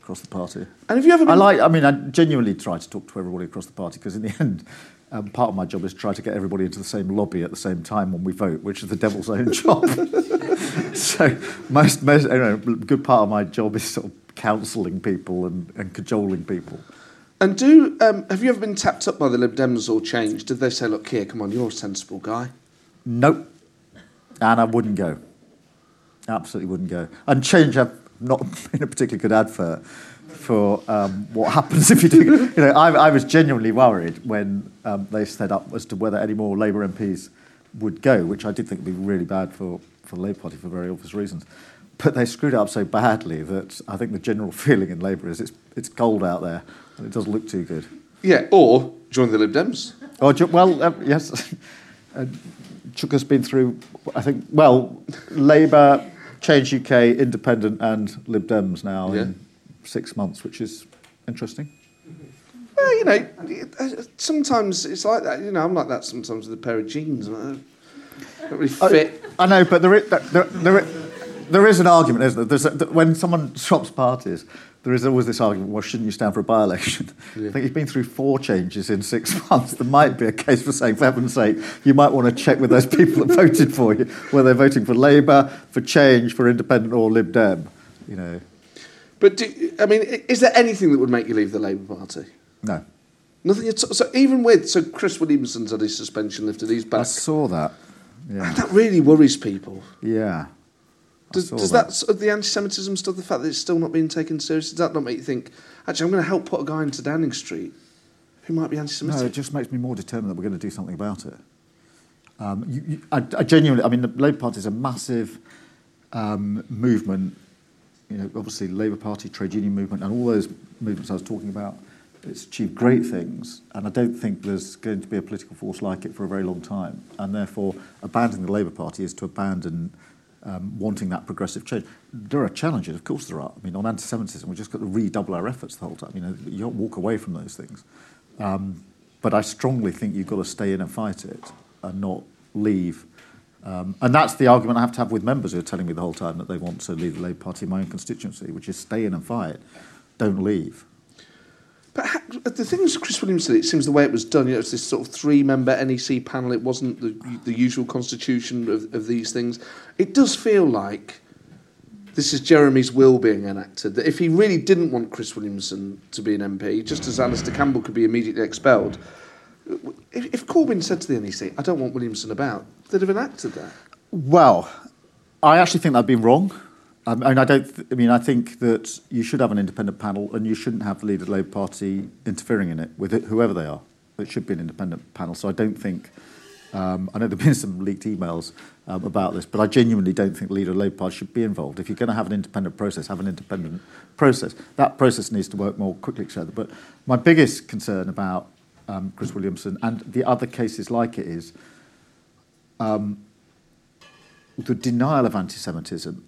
across the party. And have you ever? I like. I mean, I genuinely try to talk to everybody across the party because in the end, um, part of my job is to try to get everybody into the same lobby at the same time when we vote, which is the devil's own job. so most, most, you know, good part of my job is sort of counselling people and, and cajoling people. And do um, have you ever been tapped up by the Lib Dems or changed? Did they say, "Look here, come on, you're a sensible guy"? Nope. And I wouldn't go. Absolutely wouldn't go. And change have not been a particularly good advert for um, what happens if you do. You know, I, I was genuinely worried when um, they set up as to whether any more Labour MPs would go, which I did think would be really bad for, for the Labour Party for very obvious reasons. But they screwed it up so badly that I think the general feeling in Labour is it's, it's cold out there and it doesn't look too good. Yeah, or join the Lib Dems. Oh, ju- well, uh, yes. Uh, Chuka's been through, I think, well, Labour, Change UK, Independent, and Lib Dems now Yeah. in six months, which is interesting. Well, you know, sometimes it's like that. You know, I'm like that sometimes with a pair of jeans. I don't really oh, fit. I know, but there is, there, there, there is an argument, isn't there? A, when someone swaps parties, there is always this argument, well, shouldn't you stand for a by-election? I think you've been through four changes in six months. There might be a case for saying, for heaven's sake, you might want to check with those people that voted for you, whether they're voting for Labour, for Change, for Independent or Lib Dem. You know, But do, I mean, is there anything that would make you leave the Labour Party? no. Nothing at all. So even with so Chris Williamson's had his suspension lifted, he's I saw that. Yeah. That really worries people. Yeah. Does, does that. that, the anti-Semitism stuff, the fact that it's still not being taken seriously, does that not make you think? Actually, I'm going to help put a guy into Downing Street who might be anti-Semitic. No, it just makes me more determined that we're going to do something about it. Um, you, you, I, I genuinely, I mean, the Labour Party is a massive um, movement. You know, obviously, Labour Party, trade union movement, and all those movements I was talking about. It's achieved great things, and I don't think there's going to be a political force like it for a very long time. And therefore, abandoning the Labour Party is to abandon um, wanting that progressive change. There are challenges, of course there are. I mean, on anti-Semitism, we've just got to redouble our efforts the whole time. You know, you don't walk away from those things. Um, but I strongly think you've got to stay in and fight it and not leave. Um, and that's the argument I have to have with members who are telling me the whole time that they want to leave the Labour Party in my own constituency, which is stay in and fight, don't leave. But the thing is, Chris Williamson, it seems the way it was done, you know, it's this sort of three-member NEC panel. It wasn't the, the usual constitution of, of these things. It does feel like this is Jeremy's will being enacted. That if he really didn't want Chris Williamson to be an MP, just as Alastair Campbell could be immediately expelled, if, if Corbyn said to the NEC, "I don't want Williamson about," they'd have enacted that. Well, I actually think that'd been wrong. I mean, I don't. Th- I mean, I think that you should have an independent panel, and you shouldn't have the leader of the Labour Party interfering in it with it, whoever they are. It should be an independent panel. So I don't think. Um, I know there've been some leaked emails um, about this, but I genuinely don't think the leader of the Labour Party should be involved. If you're going to have an independent process, have an independent process. That process needs to work more quickly, etc. But my biggest concern about um, Chris Williamson and the other cases like it is the denial of anti-Semitism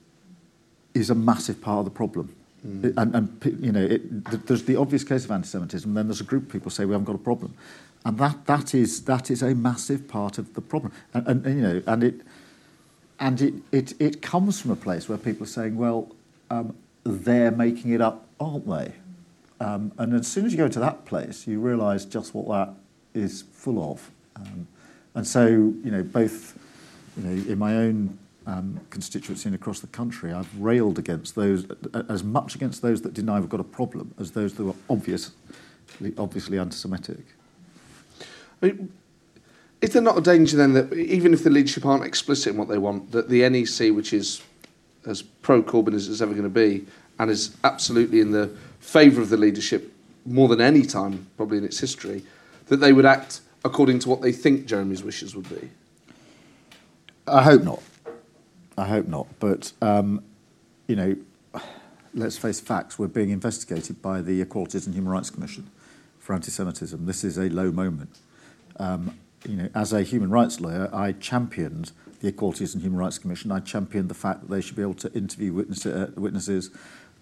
is a massive part of the problem. It- and, and you know, it, th- there's the obvious case of anti-Semitism, and then there's a group of people say we haven't got a problem. and that, that, is, that is a massive part of the problem. And, and, and you know, and it, and it, it, it comes from a place where people are saying, well, um, they're making it up, aren't they? Um, and as soon as you go to that place, you realise just what that is full of. Um, and so, you know, both you know, in my own um, constituency and across the country, I've railed against those, as much against those that deny we've got a problem as those that are obvious, obviously anti-Semitic. I mean, is there not a danger then that even if the leadership aren't explicit in what they want, that the NEC, which is as pro-Corbyn as it's ever going to be, and is absolutely in the favour of the leadership more than any time probably in its history, that they would act according to what they think Jeremy's wishes would be? I hope not. I hope not. But, um, you know, let's face facts. We're being investigated by the Equalities and Human Rights Commission for anti Semitism. This is a low moment. Um, you know, as a human rights lawyer, I championed the Equalities and Human Rights Commission. I championed the fact that they should be able to interview witness, uh, witnesses,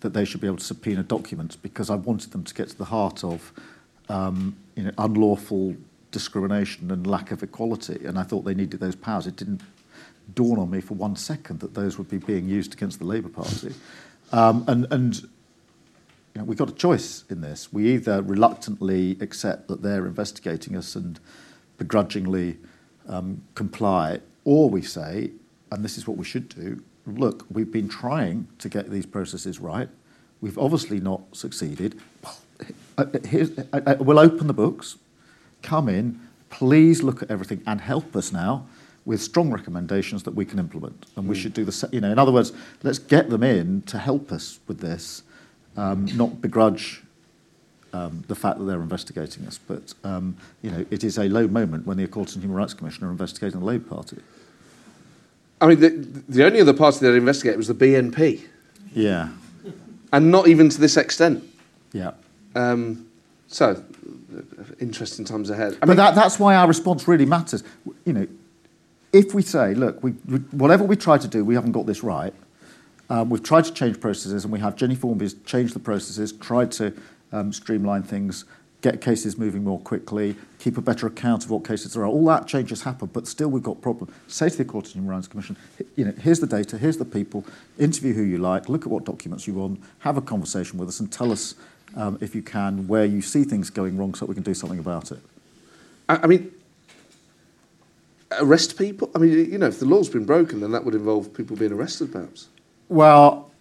that they should be able to subpoena documents, because I wanted them to get to the heart of um, you know, unlawful discrimination and lack of equality. And I thought they needed those powers. It didn't dawn on me for one second that those would be being used against the Labour Party. Um, and and you know, we've got a choice in this. We either reluctantly accept that they're investigating us and begrudgingly um, comply, or we say, and this is what we should do, look, we've been trying to get these processes right. We've obviously not succeeded. Uh, I, I, we'll open the books, come in, please look at everything and help us now with strong recommendations that we can implement. And we mm. should do the, you know, in other words, let's get them in to help us with this, um, not begrudge um, the fact that they're investigating us. But, um, you know, it is a low moment when the Equality and Human Rights Commission are investigating the Labour Party. I mean, the, the only other party that investigated was the BNP. Yeah. And not even to this extent. Yeah. Um, so, interesting times ahead. I but mean, that, that's why our response really matters. You know, if we say, look, we, we, whatever we try to do, we haven't got this right. Um, we've tried to change processes, and we have Jennie Formby's changed the processes, tried to um, streamline things, get cases moving more quickly, keep a better account of what cases there are. All that change has happened, but still we've got problems. Say to the Equality and Human Rights Commission, you know, here's the data, here's the people, interview who you like, look at what documents you want, have a conversation with us, and tell us, um, if you can, where you see things going wrong so that we can do something about it. I, I mean, arrest people? I mean, you know, if the law's been broken, then that would involve people being arrested, perhaps. Well,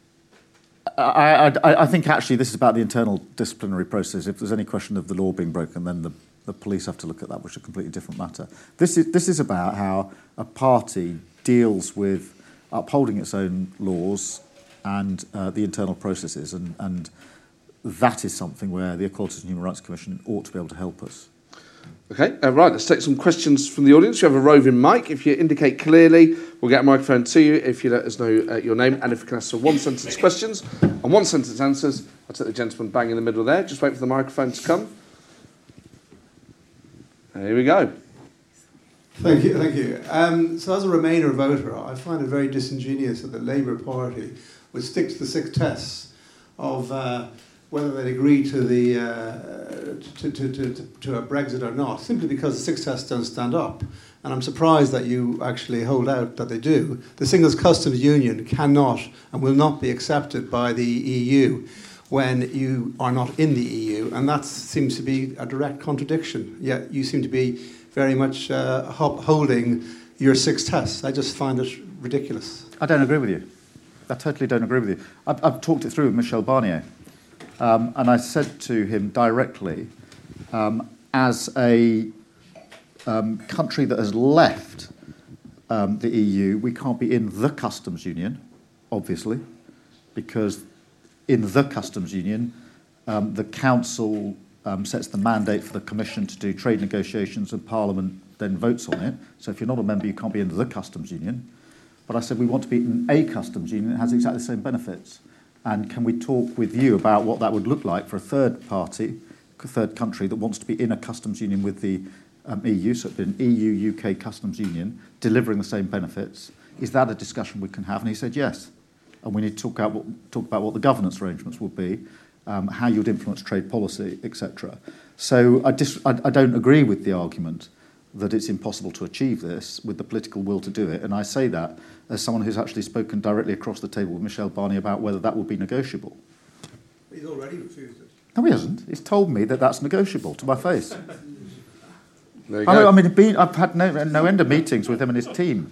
I, I, I think actually this is about the internal disciplinary process. If there's any question of the law being broken, then the, the police have to look at that, which is a completely different matter. This is, this is about how a party deals with upholding its own laws and uh, the internal processes, and, and that is something where the Equality and Human Rights Commission ought to be able to help us. Okay, uh, right, let's take some questions from the audience. You have a roving mic. If you indicate clearly, we'll get a microphone to you if you let us know uh, your name. And if you can answer one sentence questions and one sentence answers, I'll take the gentleman bang in the middle there. Just wait for the microphone to come. Here we go. Thank you, thank you. Um, so, as a Remainer voter, I find it very disingenuous that the Labour Party would stick to the six tests of. Uh, whether they'd agree to the uh, to, to, to, to, a Brexit or not, simply because the six tests don't stand up. And I'm surprised that you actually hold out that they do. The Singles Customs Union cannot and will not be accepted by the EU when you are not in the EU, and that seems to be a direct contradiction. Yet you seem to be very much uh, holding your six tests. I just find it ridiculous. I don't agree with you. I totally don't agree with you. I've, I've talked it through with Michel Barnier. Um, and I said to him directly, um, as a um, country that has left um, the EU, we can't be in the customs union, obviously, because in the customs union, um, the council um, sets the mandate for the commission to do trade negotiations and parliament then votes on it. So if you're not a member, you can't be in the customs union. But I said we want to be in a customs union that has exactly the same benefits. And can we talk with you about what that would look like for a third party, a third country that wants to be in a customs union with the um, EU, so an EU UK customs union, delivering the same benefits? Is that a discussion we can have? And he said yes. And we need to talk, out what, talk about what the governance arrangements would be. um, how you'd influence trade policy, etc. So I, dis- I, I don't agree with the argument that it's impossible to achieve this with the political will to do it. And I say that as someone who's actually spoken directly across the table with Michel Barnier about whether that would be negotiable. He's already refused it. No, he hasn't. He's told me that that's negotiable to my face. There you I, go. I mean, been, I've had no, no end of meetings with him and his team.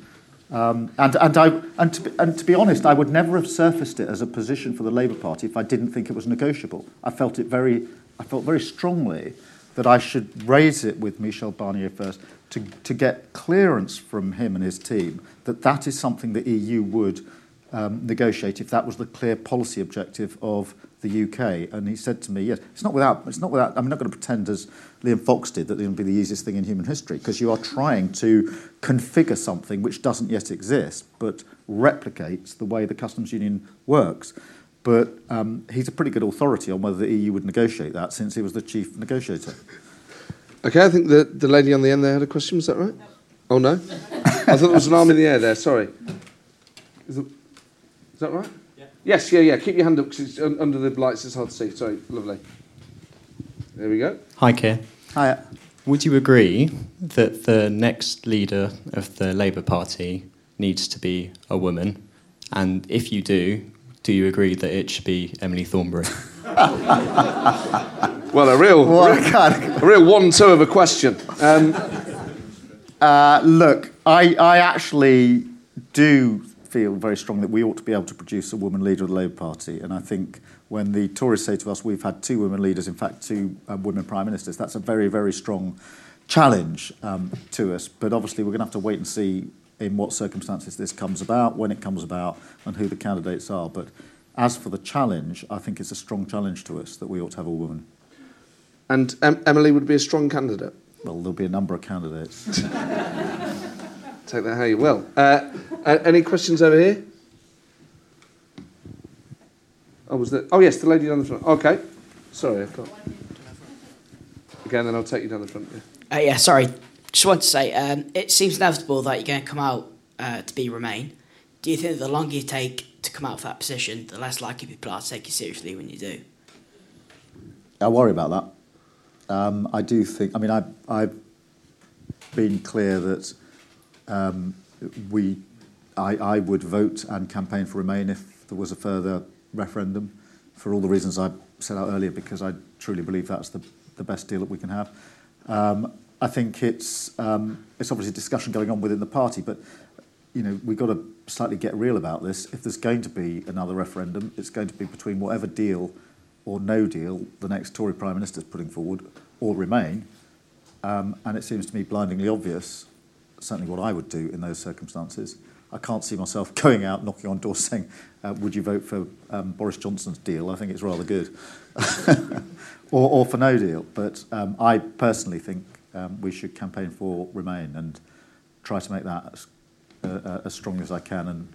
Um, and, and, I, and, to, be- and to be honest, I would never have surfaced it as a position for the Labour Party if I didn't think it was negotiable. I felt it very, I felt very strongly that I should raise it with Michel Barnier first to, to get clearance from him and his team that that is something the EU would um, negotiate if that was the clear policy objective of the UK. And he said to me, yes, it's not without, it's not without, I'm not going to pretend as Liam Fox did that to be the easiest thing in human history because you are trying to configure something which doesn't yet exist but replicates the way the customs union works. But um, he's a pretty good authority on whether the EU would negotiate that since he was the chief negotiator. Okay, I think the, the lady on the end there had a question. Was that right? Oh no, I thought there was an arm in the air there. Sorry. Is, it, is that right? Yeah. Yes, yeah, yeah. Keep your hand up because it's un- under the lights. It's hard to see. Sorry, lovely. There we go. Hi, Keir. Hi. Would you agree that the next leader of the Labour Party needs to be a woman? And if you do, do you agree that it should be Emily Thornberry? Well, a real, What real- a kind a real one-two of a question. Um, Uh, look, I, I actually do feel very strongly that we ought to be able to produce a woman leader of the Labour Party. And I think when the Tories say to us, we've had two women leaders, in fact, two uh, women prime ministers, that's a very, very strong challenge um, to us. But obviously, we're going to have to wait and see in what circumstances this comes about, when it comes about, and who the candidates are. But as for the challenge, I think it's a strong challenge to us that we ought to have a woman. and em- Emily would be a strong candidate. Well, there'll be a number of candidates. Take that how you will. Uh, a- any questions over here? Oh, was that? Oh, yes, the lady down the front. Okay. Sorry, I've got. Again, then I'll take you down the front. Yeah. Uh, yeah, sorry. Just want to say, um, it seems inevitable that you're going to come out uh, to be Remain. Do you think the longer you take to come out of that position, the less likely people are to take you seriously when you do? I worry about that. Um, I do think. I mean, I, I've been clear that um, we, I, I would vote and campaign for Remain if there was a further referendum, for all the reasons I set out earlier, because I truly believe that's the, the best deal that we can have. Um, I think it's um, it's obviously a discussion going on within the party, but you know we've got to slightly get real about this. If there's going to be another referendum, it's going to be between whatever deal or no deal the next Tory Prime Minister is putting forward, or Remain. Um, and it seems to me blindingly obvious, certainly what I would do in those circumstances. I can't see myself going out knocking on doors saying, uh, "Would you vote for um, Boris Johnson's deal?" I think it's rather good, or, or for no deal. But um, I personally think um, we should campaign for Remain and try to make that as, uh, as strong as I can. And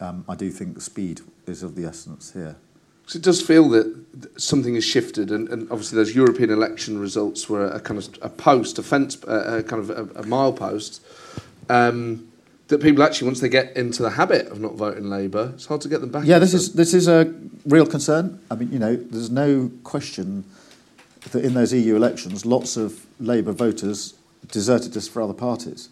um, I do think the speed is of the essence here. So it does feel that something has shifted, and, and obviously those European election results were a kind of a post, a fence, a, a kind of a, a milepost. Um, that people actually, once they get into the habit of not voting Labour, it's hard to get them back. Yeah, this into- is this is a real concern. I mean, you know, there's no question that in those EU elections, lots of Labour voters deserted us for other parties.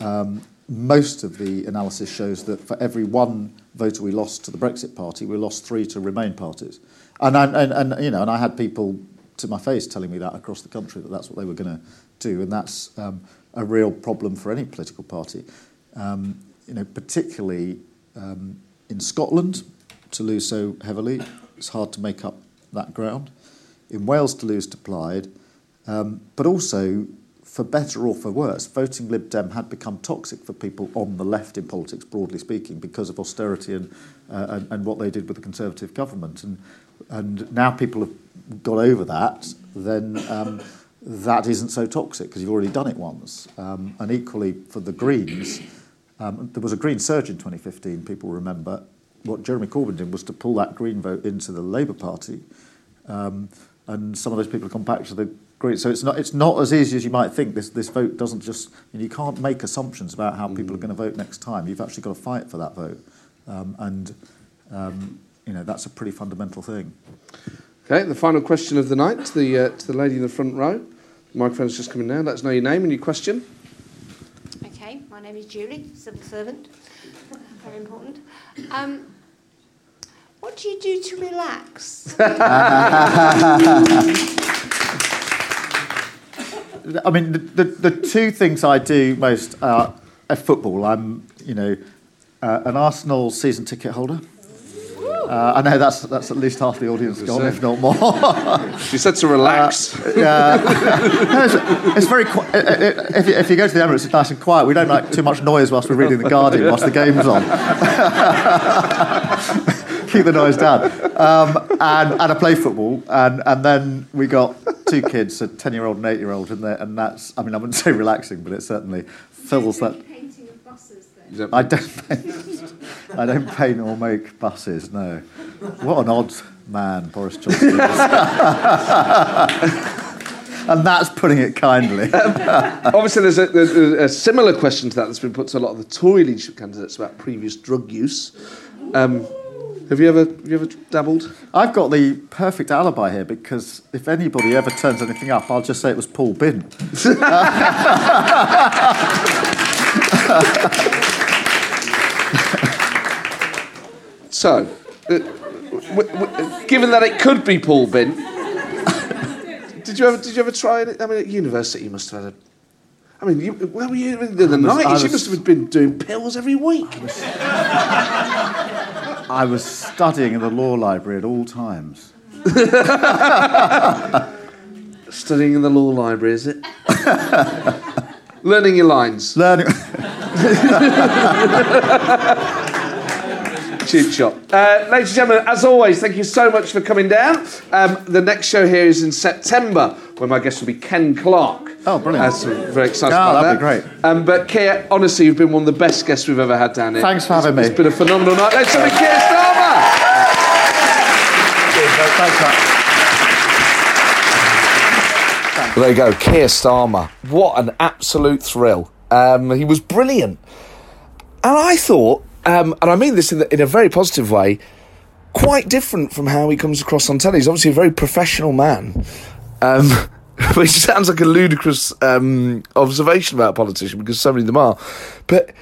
Um, most of the analysis shows that for every one voter we lost to the Brexit Party, we lost three to Remain parties. And, I, and, and you know, and I had people to my face telling me that across the country that that's what they were going to do, and that's um, a real problem for any political party. Um, you know, particularly um, in Scotland, to lose so heavily, it's hard to make up that ground. In Wales, to lose to Plaid, um, but also, for better or for worse, voting Lib Dem had become toxic for people on the left in politics, broadly speaking, because of austerity and, uh, and, and what they did with the Conservative government. And, and now people have got over that, then um, that isn't so toxic because you've already done it once. Um, and equally for the Greens, um, there was a Green surge in 2015, people remember. What Jeremy Corbyn did was to pull that Green vote into the Labour Party. Um, and some of those people have back to the Green. So it's not, it's not as easy as you might think. This, this vote doesn't just, you, know, you can't make assumptions about how people are going to vote next time. You've actually got to fight for that vote. Um, and, um, you know, that's a pretty fundamental thing. Okay, the final question of the night to the, uh, to the lady in the front row. The microphone's just coming now. Let us know your name and your question. Okay, my name is Julie, civil servant. Very important. Um, what do you do to relax? I mean, the, the, the two things I do most are uh, football. I'm, you know, uh, an Arsenal season ticket holder. Uh, I know that's that's at least half the audience gone, if not more. She said to relax. yeah, No, it's, it's very. Qui- uh, uh, if, you, if you go to the Emirates, it's nice and quiet. We don't like too much noise whilst we're reading the Guardian whilst the game's on. Keep the noise down. Um, and, and I play football, and, and then we got two kids, a ten-year-old and eight-year-old, and, and that's. I mean, I wouldn't say relaxing, but it certainly fills that. Painting of buses then. That- I don't paint, I don't paint or make buses, no. What an odd man Boris Johnson is. and that's putting it kindly. Obviously, there's a, there's a, a similar question to that that's been put to a lot of the Tory leadership candidates about previous drug use. Um, have you ever have you ever dabbled? I've got the perfect alibi here because if anybody ever turns anything up, I'll just say it was Paul Bin. So, uh, w- w- given that it could be Paul Bin, did you ever did you ever try it? I mean, at university, you must have had a. I mean, you, where were you in the nineties? You must have been doing pills every week. I was studying in the law library at all times. Studying in the law library, is it? Learning your lines. Learning. Cheap shot. Uh, ladies and gentlemen, as always, thank you so much for coming down. Um, the next show here is in September, where my guest will be Ken Clarke. Oh, brilliant. So very excited Oh, about that'd that. be great. Um, but Keir, honestly, you've been one of the best guests we've ever had down here. Thanks for having It's- me. It's been a phenomenal night. Let's have Keir Starmer. Thanks, Matt. There you go, Keir Starmer. What an absolute thrill. Um, he was brilliant. And I thought, um, and I mean this in, the, in a very positive way, quite different from how he comes across on telly. He's obviously a very professional man. Um, which sounds like a ludicrous um, observation about a politician because so many of them are. But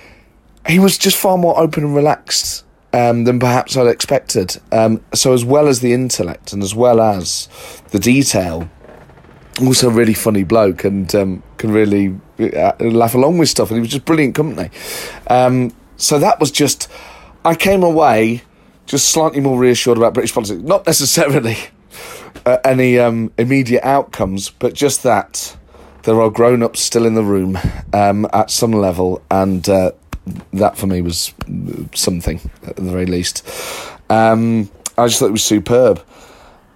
he was just far more open and relaxed um, than perhaps I'd expected. Um, so, as well as the intellect and as well as the detail, also a really funny bloke and um, can really uh, laugh along with stuff. And he was just brilliant company. Um, so that was just, I came away just slightly more reassured about British politics. Not necessarily uh, any um, immediate outcomes, but just that there are grown ups still in the room um, at some level, and uh, that for me was something at the very least. Um, I just thought it was superb,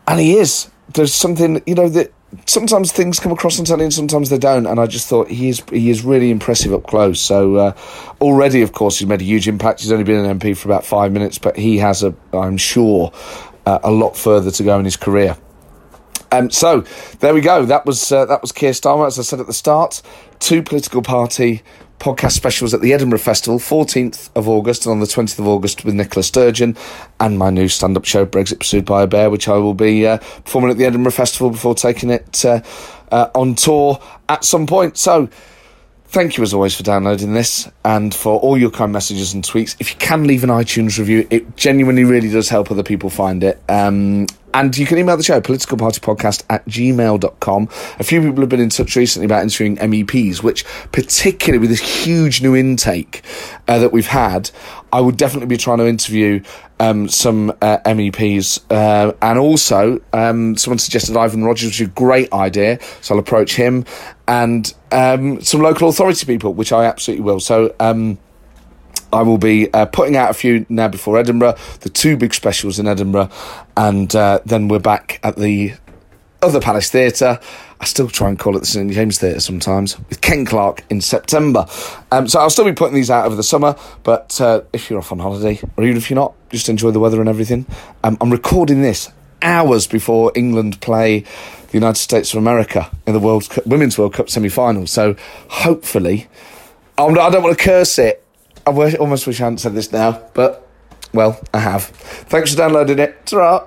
and he is. There's something you know that sometimes things come across on telly and sometimes they don't, and I just thought he is he is really impressive up close. So uh, already, of course, he's made a huge impact. He's only been an MP for about five minutes, but he has a, I'm sure, uh, a lot further to go in his career. Um, so there we go. That was uh, that was Keir Starmer, as I said at the start. Two political party podcast specials at the Edinburgh Festival, 14th of August and on the 20th of August with Nicola Sturgeon, and my new stand-up show Brexit Pursued by a Bear, which I will be uh, performing at the Edinburgh Festival before taking it uh, uh, on tour at some point. So. Thank you as always for downloading this and for all your kind messages and tweets. If you can leave an iTunes review, it genuinely really does help other people find it. Um, and you can email the show, politicalpartypodcast at gmail.com. A few people have been in touch recently about interviewing MEPs, which, particularly with this huge new intake uh, that we've had, I would definitely be trying to interview um, some uh, MEPs. Uh, and also, um, someone suggested Ivan Rogers, which is a great idea. So I'll approach him and um, some local authority people, which I absolutely will. So, um, I will be uh, putting out a few now before Edinburgh, the two big specials in Edinburgh, and uh, then we're back at the other Palace Theatre. I still try and call it the St James Theatre sometimes, with Ken Clarke in September. Um, so I'll still be putting these out over the summer, but uh, if you're off on holiday, or even if you're not, just enjoy the weather and everything. Um, I'm recording this hours before England play the United States of America in the World Cup, Women's World Cup semi-final. So hopefully, I'm I don't want to curse it. I wish, almost wish I hadn't said this now, but well, I have. Thanks for downloading it. ta